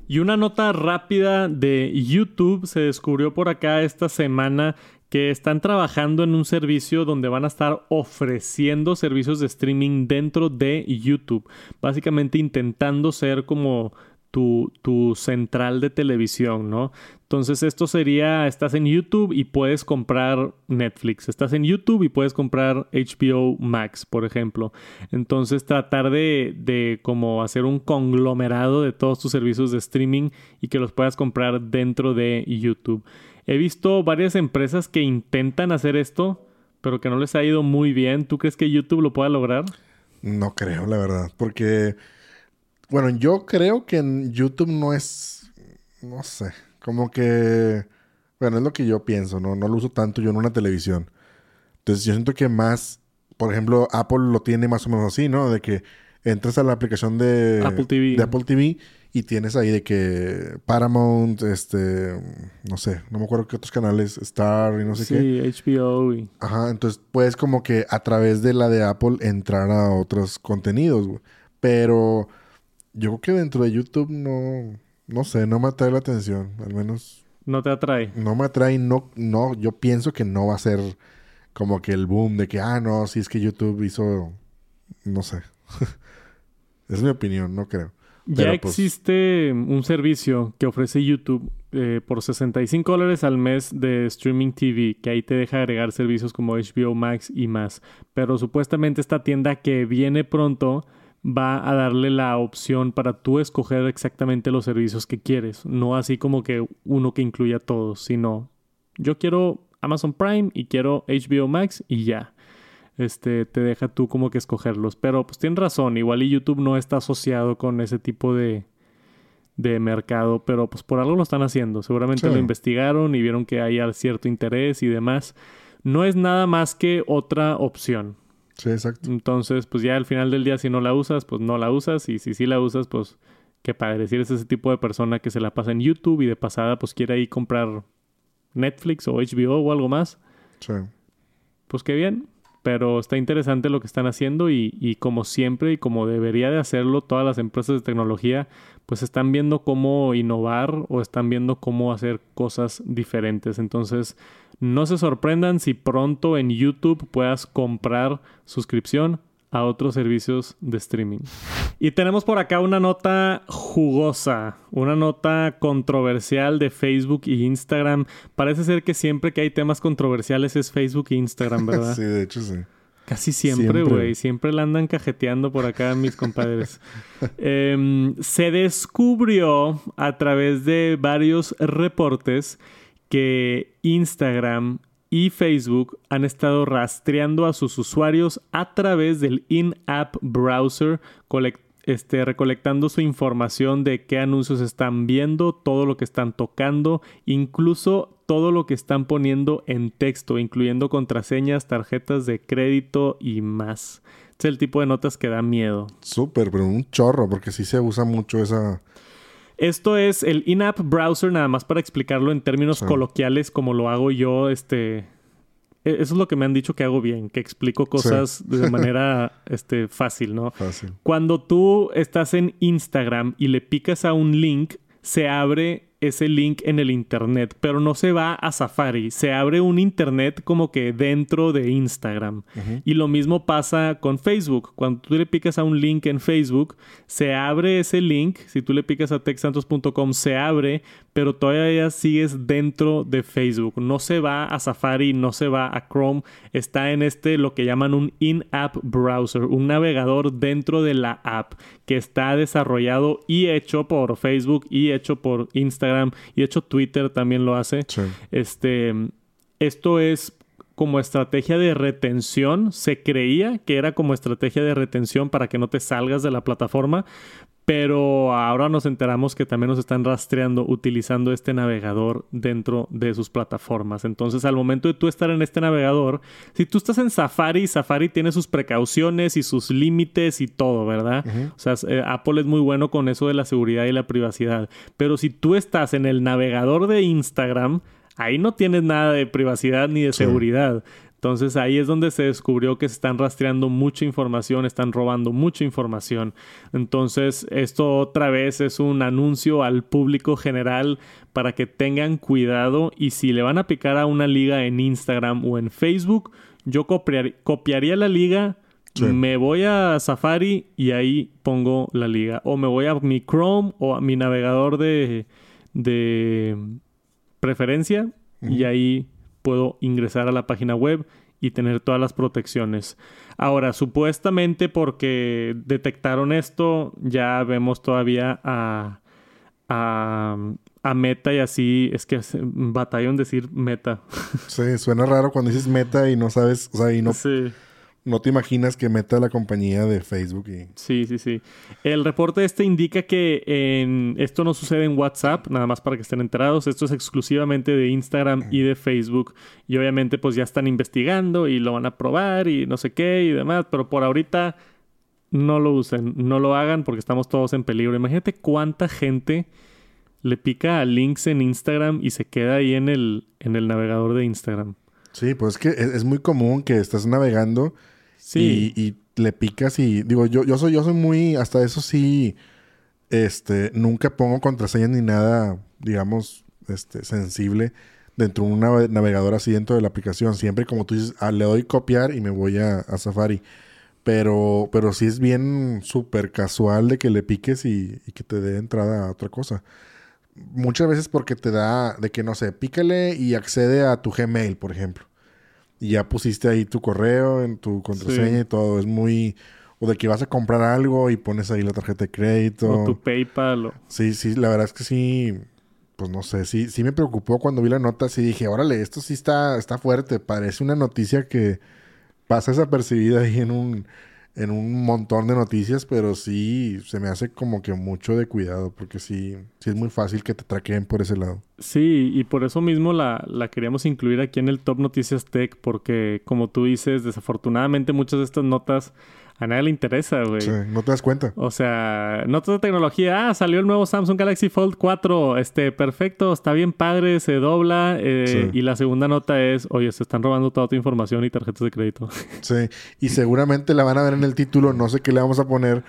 Y una nota rápida de YouTube. Se descubrió por acá esta semana que están trabajando en un servicio donde van a estar ofreciendo servicios de streaming dentro de YouTube. Básicamente intentando ser como tu, central de televisión, ¿no? Entonces esto sería, estás en YouTube y puedes comprar Netflix, estás en YouTube y puedes comprar HBO Max, por ejemplo. Entonces tratar de, de como hacer un conglomerado de todos tus servicios de streaming y que los puedas comprar dentro de YouTube. He visto varias empresas que intentan hacer esto, pero que no les ha ido muy bien. ¿Tú crees que YouTube lo pueda lograr? No creo, la verdad. Porque, bueno, yo creo que en YouTube no es, no sé, como que, bueno, es lo que yo pienso, ¿no? No lo uso tanto yo en una televisión. Entonces yo siento que más, por ejemplo, Apple lo tiene más o menos así, ¿no? De que entras a la aplicación de Apple TV. de Apple TV y tienes ahí de que Paramount, este, no sé, no me acuerdo qué otros canales, Star y no sé qué. sí, HBO y... Ajá, entonces puedes como que a través de la de Apple entrar a otros contenidos, güey. Pero yo creo que dentro de YouTube no, no sé, no me atrae la atención. Al menos No te atrae. no me atrae, no, no, yo pienso que no va a ser como que el boom de que, ah, no, si es que YouTube hizo, no sé. es mi opinión, no creo. Ya pues, existe un servicio que ofrece YouTube eh, por 65 dólares al mes de streaming TV, que ahí te deja agregar servicios como HBO Max y más. Pero supuestamente esta tienda que viene pronto va a darle la opción para tú escoger exactamente los servicios que quieres. No así como que uno que incluya todos, sino yo quiero Amazon Prime y quiero HBO Max y ya este, te deja tú como que escogerlos. Pero pues tienes razón, igual y YouTube no está asociado con ese tipo de, de mercado, pero pues por algo lo están haciendo. Seguramente Sí. lo investigaron y vieron que hay cierto interés y demás. No es nada más que otra opción. Sí, exacto. Entonces, pues ya al final del día, si no la usas, pues no la usas. Y si sí la usas, pues qué padre. Si eres ese tipo de persona que se la pasa en YouTube y de pasada, pues quiere ahí comprar Netflix o HBO o algo más, Sí. pues qué bien. Pero está interesante lo que están haciendo y, y como siempre y como debería de hacerlo todas las empresas de tecnología, pues están viendo cómo innovar o están viendo cómo hacer cosas diferentes. Entonces, no se sorprendan si pronto en YouTube puedas comprar suscripción a otros servicios de streaming. Y tenemos por acá una nota jugosa, una nota controversial de Facebook y Instagram. Parece ser que siempre que hay temas controversiales es Facebook e Instagram, ¿verdad? sí, de hecho sí. Casi siempre, güey. Siempre la andan cajeteando por acá mis compadres. Em, se descubrió a través de varios reportes que Instagram y Facebook han estado rastreando a sus usuarios a través del in-app browser, este, recolectando su información de qué anuncios están viendo, todo lo que están tocando, incluso todo lo que están poniendo en texto, incluyendo contraseñas, tarjetas de crédito y más. Es el tipo de notas que da miedo. Súper, pero un chorro, porque sí se usa mucho esa... Esto es el in-app browser, nada más para explicarlo en términos coloquiales, como lo hago yo, este... e-, Eso es lo que me han dicho que hago bien, que explico cosas de manera este, fácil, ¿no? Fácil. Cuando tú estás en Instagram y le picas a un link, se abre ese link en el internet, pero no se va a Safari, se abre un internet como que dentro de Instagram. Y lo mismo pasa con Facebook. Cuando tú le picas a un link en Facebook, se abre ese link, si tú le picas a texsantos.com se abre, pero todavía sigues dentro de Facebook. No se va a Safari, no se va a Chrome, está en este lo que llaman un in-app browser, un navegador dentro de la app que está desarrollado y hecho por Facebook y hecho por Instagram y de hecho Twitter también lo hace. Sí. Este, esto es como estrategia de retención. Se creía que era como estrategia de retención para que no te salgas de la plataforma. Pero ahora nos enteramos que también nos están rastreando utilizando este navegador dentro de sus plataformas. Entonces, al momento de tú estar en este navegador, si tú estás en Safari, Safari tiene sus precauciones y sus límites y todo, ¿verdad? O sea, eh, Apple es muy bueno con eso de la seguridad y la privacidad. Pero si tú estás en el navegador de Instagram, ahí no tienes nada de privacidad ni de Sí. seguridad. Entonces ahí es donde se descubrió que se están rastreando mucha información, están robando mucha información. Entonces esto otra vez es un anuncio al público general para que tengan cuidado y si le van a picar a una liga en Instagram o en Facebook, yo copiar- copiaría la liga. Sí. Me voy a Safari y ahí pongo la liga. O me voy a mi Chrome o a mi navegador de, de preferencia y ahí puedo ingresar a la página web y tener todas las protecciones. Ahora, supuestamente porque detectaron esto, ya vemos todavía a, a, a Meta y así, es que en decir Meta. Sí, suena raro cuando dices meta y no sabes, o sea, y no, sí. No te imaginas que meta la compañía de Facebook y... Sí, sí, sí. El reporte este indica que en... esto no sucede en WhatsApp, nada más para que estén enterados. Esto es exclusivamente de Instagram y de Facebook. Y obviamente pues ya están investigando y lo van a probar y no sé qué y demás. Pero por ahorita no lo usen, no lo hagan porque estamos todos en peligro. Imagínate cuánta gente le pica a links en Instagram y se queda ahí en el, en el navegador de Instagram. Sí, pues es que es, es muy común que estás navegando Sí. y, y le picas y digo, yo, yo soy, yo soy muy, hasta eso sí, este, nunca pongo contraseñas ni nada, digamos, este, sensible dentro de un nave- navegador así dentro de la aplicación. Siempre como tú dices, ah, le doy copiar y me voy a, a Safari. Pero, pero sí es bien súper casual de que le piques y, y que te dé entrada a otra cosa. Muchas veces porque te da de que, no sé, pícale y accede a tu Gmail, por ejemplo. Y ya pusiste ahí tu correo, en tu contraseña Sí. y todo. Es muy... O de que vas a comprar algo y pones ahí la tarjeta de crédito. O tu PayPal. o- Sí, sí, la verdad es que sí, pues no sé, sí, sí me preocupó cuando vi la nota, sí dije, órale, esto sí está, está fuerte, parece una noticia que pasa desapercibida ahí en un, en un montón de noticias, pero sí se me hace como que mucho de cuidado, porque sí, sí es muy fácil que te traqueen por ese lado. Sí, y por eso mismo la, la queríamos incluir aquí en el Top Noticias Tech, porque como tú dices, desafortunadamente muchas de estas notas a nadie le interesa, güey. Sí, no te das cuenta. O sea, notas de tecnología. Ah, salió el nuevo Samsung Galaxy Fold 4. Este, perfecto, está bien padre, se dobla. eh, Sí. Y la segunda nota es, oye, se están robando toda tu información y tarjetas de crédito. Sí, y seguramente la van a ver en el título, no sé qué le vamos a poner,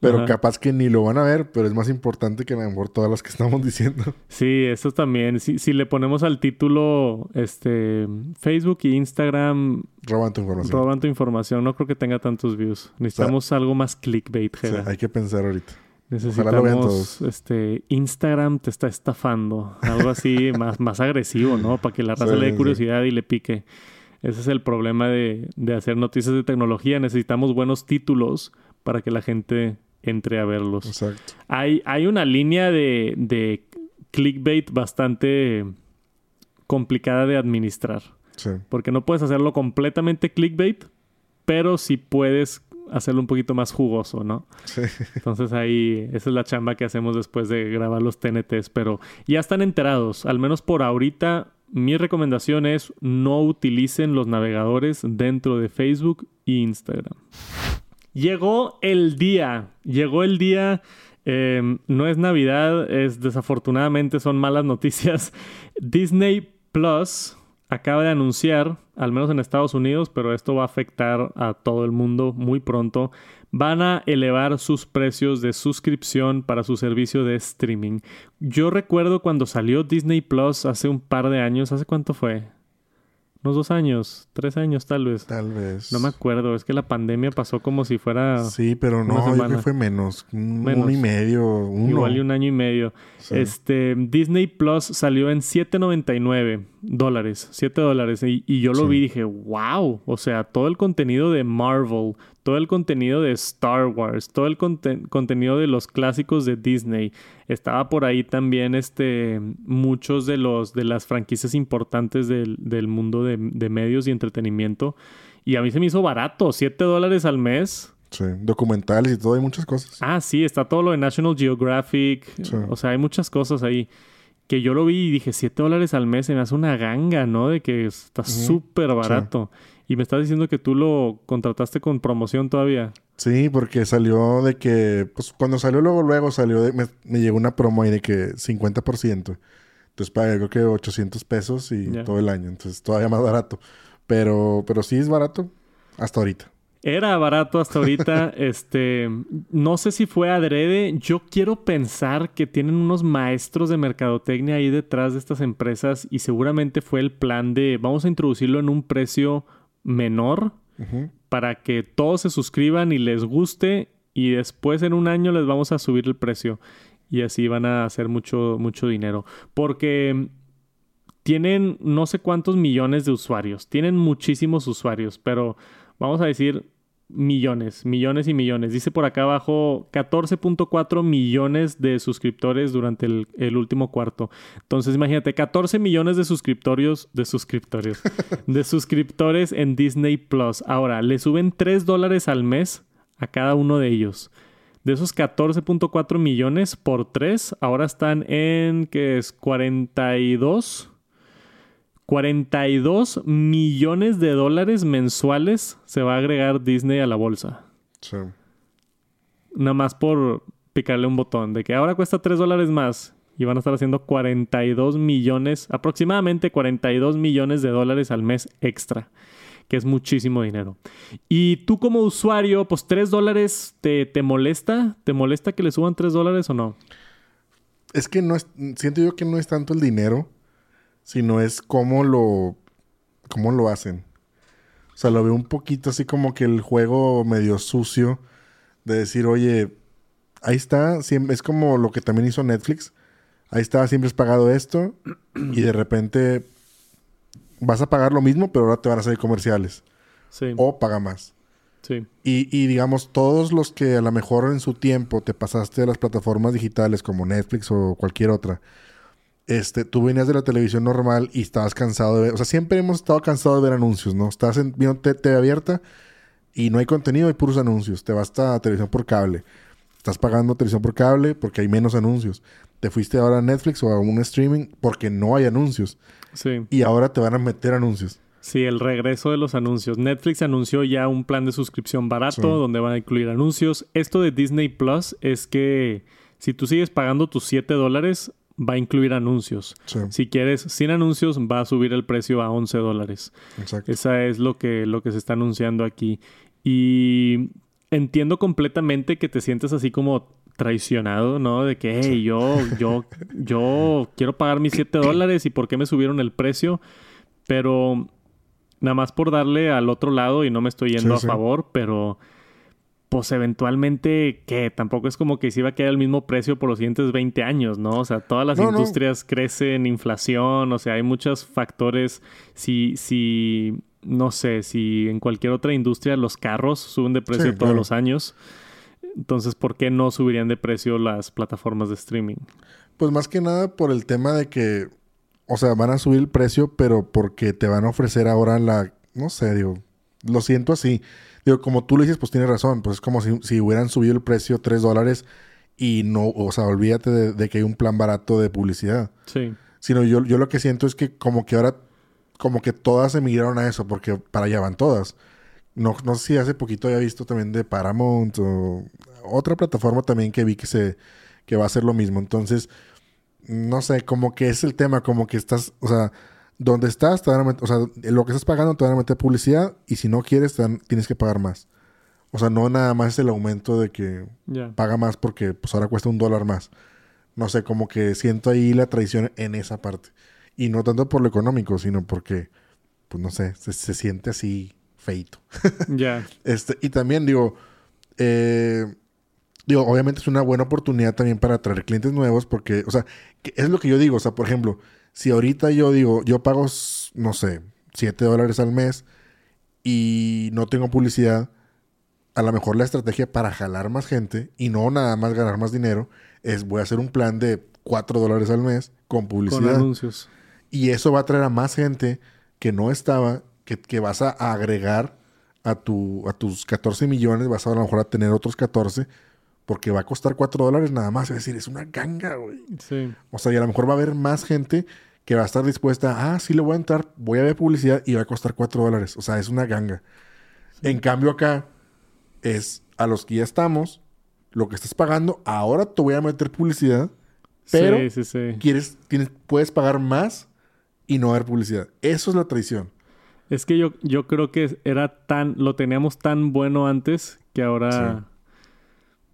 pero Ajá. capaz que ni lo van a ver, pero es más importante que a lo mejor todas las que estamos diciendo. sí, eso también. Si, si le ponemos al título, este, Facebook y Instagram Roban tu información. roban tu información, no creo que tenga tantos views. Necesitamos algo más clickbait, Sí, Jera. hay que pensar ahorita. Ojalá lo vean Necesitamos, todos. este, Instagram te está estafando. Algo así más, más agresivo, ¿no? Para que la raza Sí, le dé sí. curiosidad y le pique. Ese es el problema de, de hacer noticias de tecnología. Necesitamos buenos títulos para que la gente entre a verlos. Exacto. Hay, hay una línea de, de clickbait bastante complicada de administrar. Sí. Porque no puedes hacerlo completamente clickbait, pero sí puedes hacerlo un poquito más jugoso, ¿no? Sí. Entonces ahí, esa es la chamba que hacemos después de grabar los TNTs, pero ya están enterados, al menos por ahorita. Mi recomendación es no utilicen los navegadores dentro de Facebook e Instagram. Llegó el día, llegó el día, eh, no es Navidad, es desafortunadamente son malas noticias. Disney Plus acaba de anunciar, al menos en Estados Unidos, pero esto va a afectar a todo el mundo muy pronto, van a elevar sus precios de suscripción para su servicio de streaming. Yo recuerdo cuando salió Disney Plus hace un par de años, ¿hace cuánto fue? Unos dos años, tres años tal vez. Tal vez. No me acuerdo, es que la pandemia pasó como si fuera. Sí, pero no, yo creo que fue menos. Un, menos. y medio. Uno. Igual y un año y medio. Este, Disney Plus salió en 7.99 dólares, 7 dólares. Y, y, yo lo vi y dije, wow. O sea, todo el contenido de Marvel, todo el contenido de Star Wars, todo el contenido de los clásicos de Disney. Estaba por ahí también este, muchos de, los, de las franquicias importantes del, del mundo de, de, medios y entretenimiento. Y a mí se me hizo barato, 7 dólares al mes. Sí, documentales y todo, hay muchas cosas. Ah, sí, está todo lo de National Geographic. O sea, hay muchas cosas ahí. Que yo lo vi y dije, 7 dólares al mes se me hace una ganga, ¿no? De que está súper barato. Y me estás diciendo que tú lo contrataste con promoción todavía. Sí, porque salió de que, pues cuando salió luego, luego salió, de, me, llegó una promo ahí de que 50%. Entonces pagué creo que 800 pesos y todo el año. Entonces todavía más barato. Pero, pero sí es barato hasta ahorita. Era barato hasta ahorita. este, no sé si fue adrede. Yo quiero pensar que tienen unos maestros de mercadotecnia ahí detrás de estas empresas y seguramente fue el plan de vamos a introducirlo en un precio menor para que todos se suscriban y les guste y después en un año les vamos a subir el precio y así van a hacer mucho, mucho dinero. Porque tienen no sé cuántos millones de usuarios, tienen muchísimos usuarios, pero vamos a decir millones, millones y millones. Dice por acá abajo 14.4 millones de suscriptores durante el, último cuarto. Entonces imagínate, 14 millones de suscriptorios, de suscriptores, de suscriptores en Disney Plus. Ahora, le suben 3 dólares al mes a cada uno de ellos. De esos 14.4 millones por 3, ahora están en, ¿qué es? 42 42 millones de dólares mensuales se va a agregar Disney a la bolsa. Sí. Nada más por picarle un botón de que ahora cuesta 3 dólares más y van a estar haciendo 42 millones, aproximadamente 42 millones de dólares al mes extra, que es muchísimo dinero. Y tú como usuario, pues 3 dólares te, te molesta, ¿te molesta que le suban 3 dólares o no? Es que no es, siento yo que no es tanto el dinero, sino es cómo lo, cómo lo hacen. O sea, lo veo un poquito así como que el juego medio sucio de decir, oye, ahí está, es como lo que también hizo Netflix. Ahí está, siempre has pagado esto y de repente vas a pagar lo mismo, pero ahora te van a salir comerciales. Sí. O paga más. Sí. Y, y, digamos, todos los que a lo mejor en su tiempo te pasaste a las plataformas digitales como Netflix o cualquier otra, este, tú venías de la televisión normal y estabas cansado de ver, o sea, siempre hemos estado cansados de ver anuncios, ¿no? Estás en, viendo TV abierta y no hay contenido, hay puros anuncios. Te vas a televisión por cable. Estás pagando televisión por cable porque hay menos anuncios. Te fuiste ahora a Netflix o a un streaming porque no hay anuncios. Sí. Y ahora te van a meter anuncios. Sí, el regreso de los anuncios. Netflix anunció ya un plan de suscripción barato donde van a incluir anuncios. Esto de Disney Plus es que si tú sigues pagando tus 7 dólares, va a incluir anuncios. Si quieres sin anuncios, va a subir el precio a 11 dólares. Exacto. Esa es lo que, lo que se está anunciando aquí. Y entiendo completamente que te sientes así como traicionado, ¿no? De que, hey, yo, yo, yo quiero pagar mis 7 dólares y por qué me subieron el precio. Pero nada más por darle al otro lado y no me estoy yendo a favor, pero pues eventualmente que tampoco es como que se iba a quedar al mismo precio por los siguientes 20 años, ¿no? O sea, todas las industrias crecen, inflación, o sea, hay muchos factores. Si, si, no sé, si en cualquier otra industria los carros suben de precio todos los años, entonces, ¿por qué no subirían de precio las plataformas de streaming? Pues más que nada por el tema de que, o sea, van a subir el precio, pero porque te van a ofrecer ahora la, no sé, digo, lo siento así Digo, como tú lo dices, pues tienes razón. Pues es como si, hubieran subido el precio 3 dólares y no, o sea, olvídate de, que hay un plan barato de publicidad. Sí. Sino yo, yo lo que siento es que como que ahora, como que todas emigraron a eso, porque para allá van todas. No, no sé si hace poquito había visto también de Paramount o otra plataforma también que vi que se que va a hacer lo mismo. Entonces, no sé, como que es el tema, como que estás, o sea, donde estás, te van a meter, o sea, lo que estás pagando te van a meter publicidad y si no quieres, tienes que pagar más. O sea, no nada más el aumento de que paga más porque pues ahora cuesta un dólar más. No sé, como que siento ahí la traición en esa parte. Y no tanto por lo económico, sino porque, pues no sé, se, siente así feito. Ya. este, y también digo, eh, digo, obviamente es una buena oportunidad también para atraer clientes nuevos porque, o sea, es lo que yo digo, o sea, por ejemplo, si ahorita yo digo, yo pago, no sé, 7 dólares al mes y no tengo publicidad, a lo mejor la estrategia para jalar más gente y no nada más ganar más dinero es voy a hacer un plan de 4 dólares al mes con publicidad. Con anuncios. Y eso va a traer a más gente que no estaba, que, que vas a agregar a, tu, a tus 14 millones, vas a, a lo mejor a tener otros 14 porque va a costar 4 dólares nada más. Es decir, es una ganga, güey. Sí. O sea, y a lo mejor va a haber más gente que va a estar dispuesta, ah, sí le voy a entrar, voy a ver publicidad y va a costar 4 dólares. O sea, es una ganga. En cambio acá es a los que ya estamos, lo que estás pagando, ahora te voy a meter publicidad, pero sí, sí, quieres, tienes, puedes pagar más y no haber publicidad. Eso es la traición. Es que yo, yo creo que era tan, lo teníamos tan bueno antes que ahora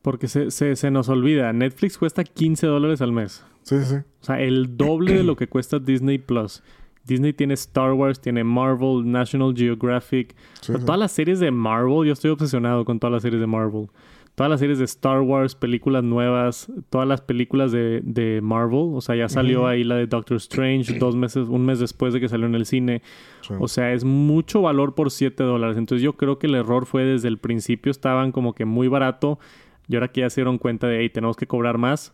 porque se, se, nos olvida, Netflix cuesta 15 dólares al mes. Sí, sí. O sea, el doble de lo que cuesta Disney Plus. Disney tiene Star Wars, tiene Marvel, National Geographic. Todas las series de Marvel, yo estoy obsesionado con todas las series de Marvel. Todas las series de Star Wars, películas nuevas, todas las películas de, de Marvel. O sea, ya salió ahí la de Doctor Strange dos meses, un mes después de que salió en el cine. O sea, es mucho valor por 7 dólares. Entonces yo creo que el error fue desde el principio, estaban como que muy barato y ahora que ya se dieron cuenta de, ahí tenemos que cobrar más,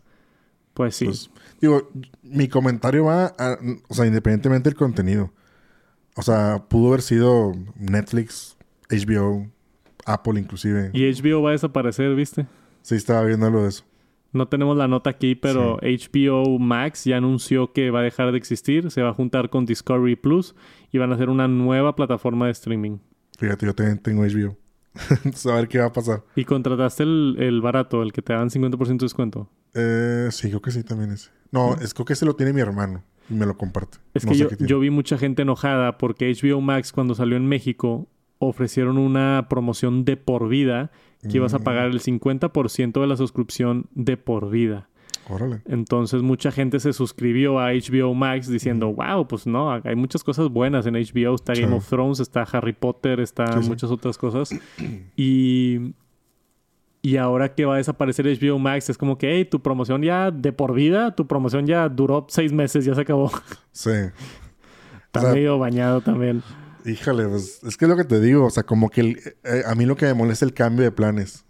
pues sí. Pues, digo, mi comentario va a, o sea, independientemente del contenido. O sea, pudo haber sido Netflix, HBO, Apple inclusive. Y HBO va a desaparecer, ¿viste? Sí, estaba viendo lo de eso. No tenemos la nota aquí, pero HBO Max ya anunció que va a dejar de existir, se va a juntar con Discovery Plus y van a hacer una nueva plataforma de streaming. Fíjate, yo también tengo HBO. Saber qué va a pasar. ¿Y contrataste el, barato, el que te dan 50% de descuento? Eh, sí, creo que sí también ese. No, es, creo que ese lo tiene mi hermano y me lo comparte. Es que yo, yo, vi mucha gente enojada porque HBO Max cuando salió en México ofrecieron una promoción de por vida que ibas a pagar el 50% de la suscripción de por vida. Entonces mucha gente se suscribió a HBO Max diciendo, wow, pues no, hay muchas cosas buenas en HBO. Está Game of Thrones, está Harry Potter, está muchas otras cosas. Y, y ahora que va a desaparecer HBO Max, es como que, hey, tu promoción ya de por vida, tu promoción ya duró seis meses, ya se acabó. Sí. está medio bañado también. Híjole, pues es que es lo que te digo, o sea, como que eh, a mí lo que me molesta es el cambio de planes.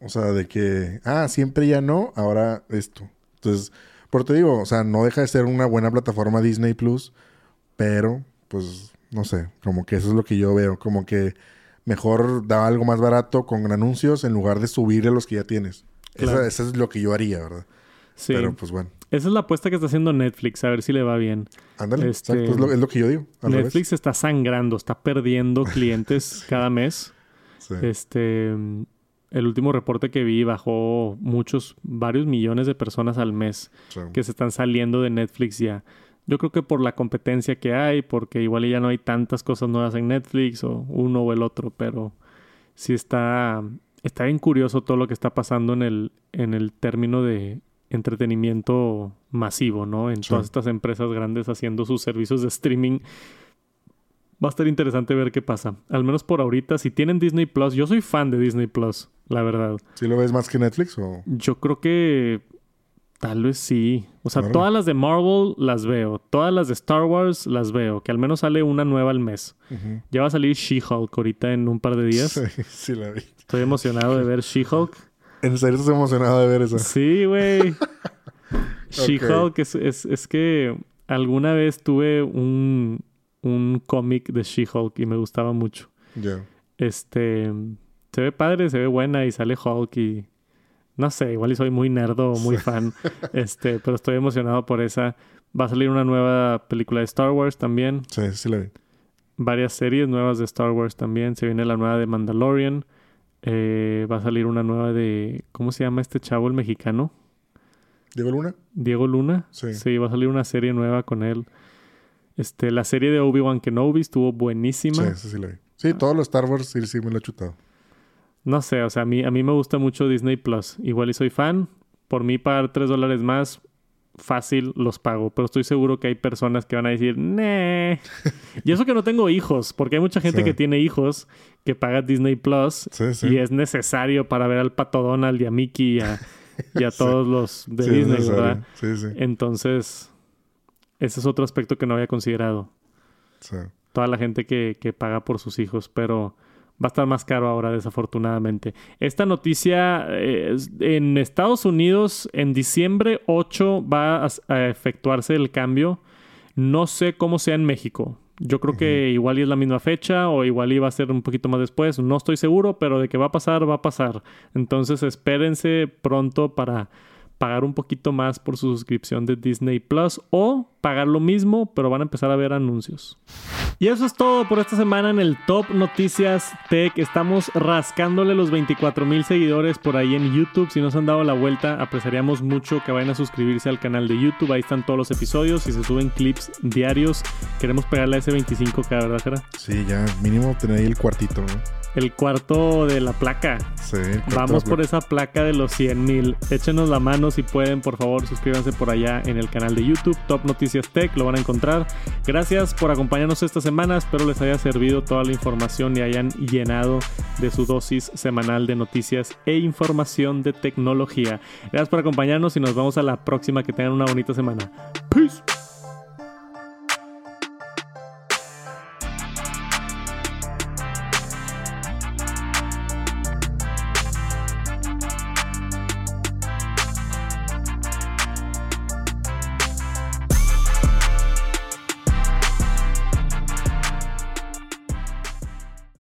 O sea, de que, ah, siempre ya no, ahora esto. Entonces, por te digo, o sea, no deja de ser una buena plataforma Disney Plus, pero, pues, no sé, como que eso es lo que yo veo, como que mejor da algo más barato con anuncios en lugar de subirle a los que ya tienes. Eso es lo que yo haría, ¿verdad? Sí. Pero pues bueno. Esa es la apuesta que está haciendo Netflix, a ver si le va bien. Ándale, este, es, lo, que yo digo. Netflix está sangrando, está perdiendo clientes cada mes. Sí. Este, el último reporte que vi bajó muchos, varios millones de personas al mes que se están saliendo de Netflix ya. Yo creo que por la competencia que hay, porque igual ya no hay tantas cosas nuevas en Netflix o uno o el otro, pero sí está, está bien curioso todo lo que está pasando en el, en el término de entretenimiento masivo, ¿no? En todas estas empresas grandes haciendo sus servicios de streaming va a estar interesante ver qué pasa. Al menos por ahorita, si tienen Disney Plus, yo soy fan de Disney Plus, la verdad. ¿Sí lo ves más que Netflix o...? Yo creo que tal vez sí. O sea, todas las de Marvel las veo. Todas las de Star Wars las veo. Que al menos sale una nueva al mes. Ya va a salir She-Hulk ahorita en un par de días. Sí, sí la vi. Estoy emocionado de ver She-Hulk. ¿En serio estás emocionado de ver eso? Sí, güey. She-Hulk es, es, es que alguna vez tuve un, un cómic de She-Hulk y me gustaba mucho. Ya. Este. Se ve padre, se ve buena y sale Hulk y. No sé, igual y soy muy nerdo o muy fan. este, pero estoy emocionado por esa. Va a salir una nueva película de Star Wars también. Sí, sí la vi. varias series nuevas de Star Wars también. Se viene la nueva de Mandalorian. Eh, va a salir una nueva de. ¿Cómo se llama este chavo, el mexicano? ¿Diego Luna? Diego Luna. Sí. Sí, va a salir una serie nueva con él. Este, la serie de Obi-Wan Kenobi estuvo buenísima. Sí, sí, sí la vi. Sí, todos los Star Wars sí, sí me lo he chutado. No sé, o sea, a mí, a mí me gusta mucho Disney Plus. Igual y soy fan. Por mí pagar 3 dólares más, fácil los pago. Pero estoy seguro que hay personas que van a decir, nee. y eso que no tengo hijos, porque hay mucha gente Sí. que tiene hijos que paga Disney Plus Sí, sí. y es necesario para ver al Pato Donald y a Mickey y a, y a todos los de Disney. ¿verdad? Sí, sí. Entonces, ese es otro aspecto que no había considerado. Sí. Toda la gente que, que paga por sus hijos, pero va a estar más caro ahora, desafortunadamente. Esta noticia eh, en Estados Unidos, en diciembre 8 va a, a efectuarse el cambio. No sé cómo sea en México. Yo creo que igual y es la misma fecha o igual iba a ser un poquito más después. No estoy seguro, pero de que va a pasar, va a pasar. Entonces espérense pronto para pagar un poquito más por su suscripción de Disney Plus o pagar lo mismo, pero van a empezar a ver anuncios. Y eso es todo por esta semana en el Top Noticias Tech. Estamos rascándole los 24 mil seguidores por ahí en YouTube. Si no se han dado la vuelta, apreciaríamos mucho que vayan a suscribirse al canal de YouTube. Ahí están todos los episodios y se suben clips diarios. Queremos pegarle a ese 25k, ¿verdad, Jera? Sí, ya mínimo tener ahí el cuartito, ¿no? El cuarto de la placa. Sí. Vamos por esa placa de los 100 mil. Échenos la mano si pueden, por favor, suscríbanse por allá en el canal de YouTube, Top Tech, lo van a encontrar. Gracias por acompañarnos esta semana, espero les haya servido toda la información y hayan llenado de su dosis semanal de noticias e información de tecnología. Gracias por acompañarnos y nos vemos a la próxima, que tengan una bonita semana. Peace.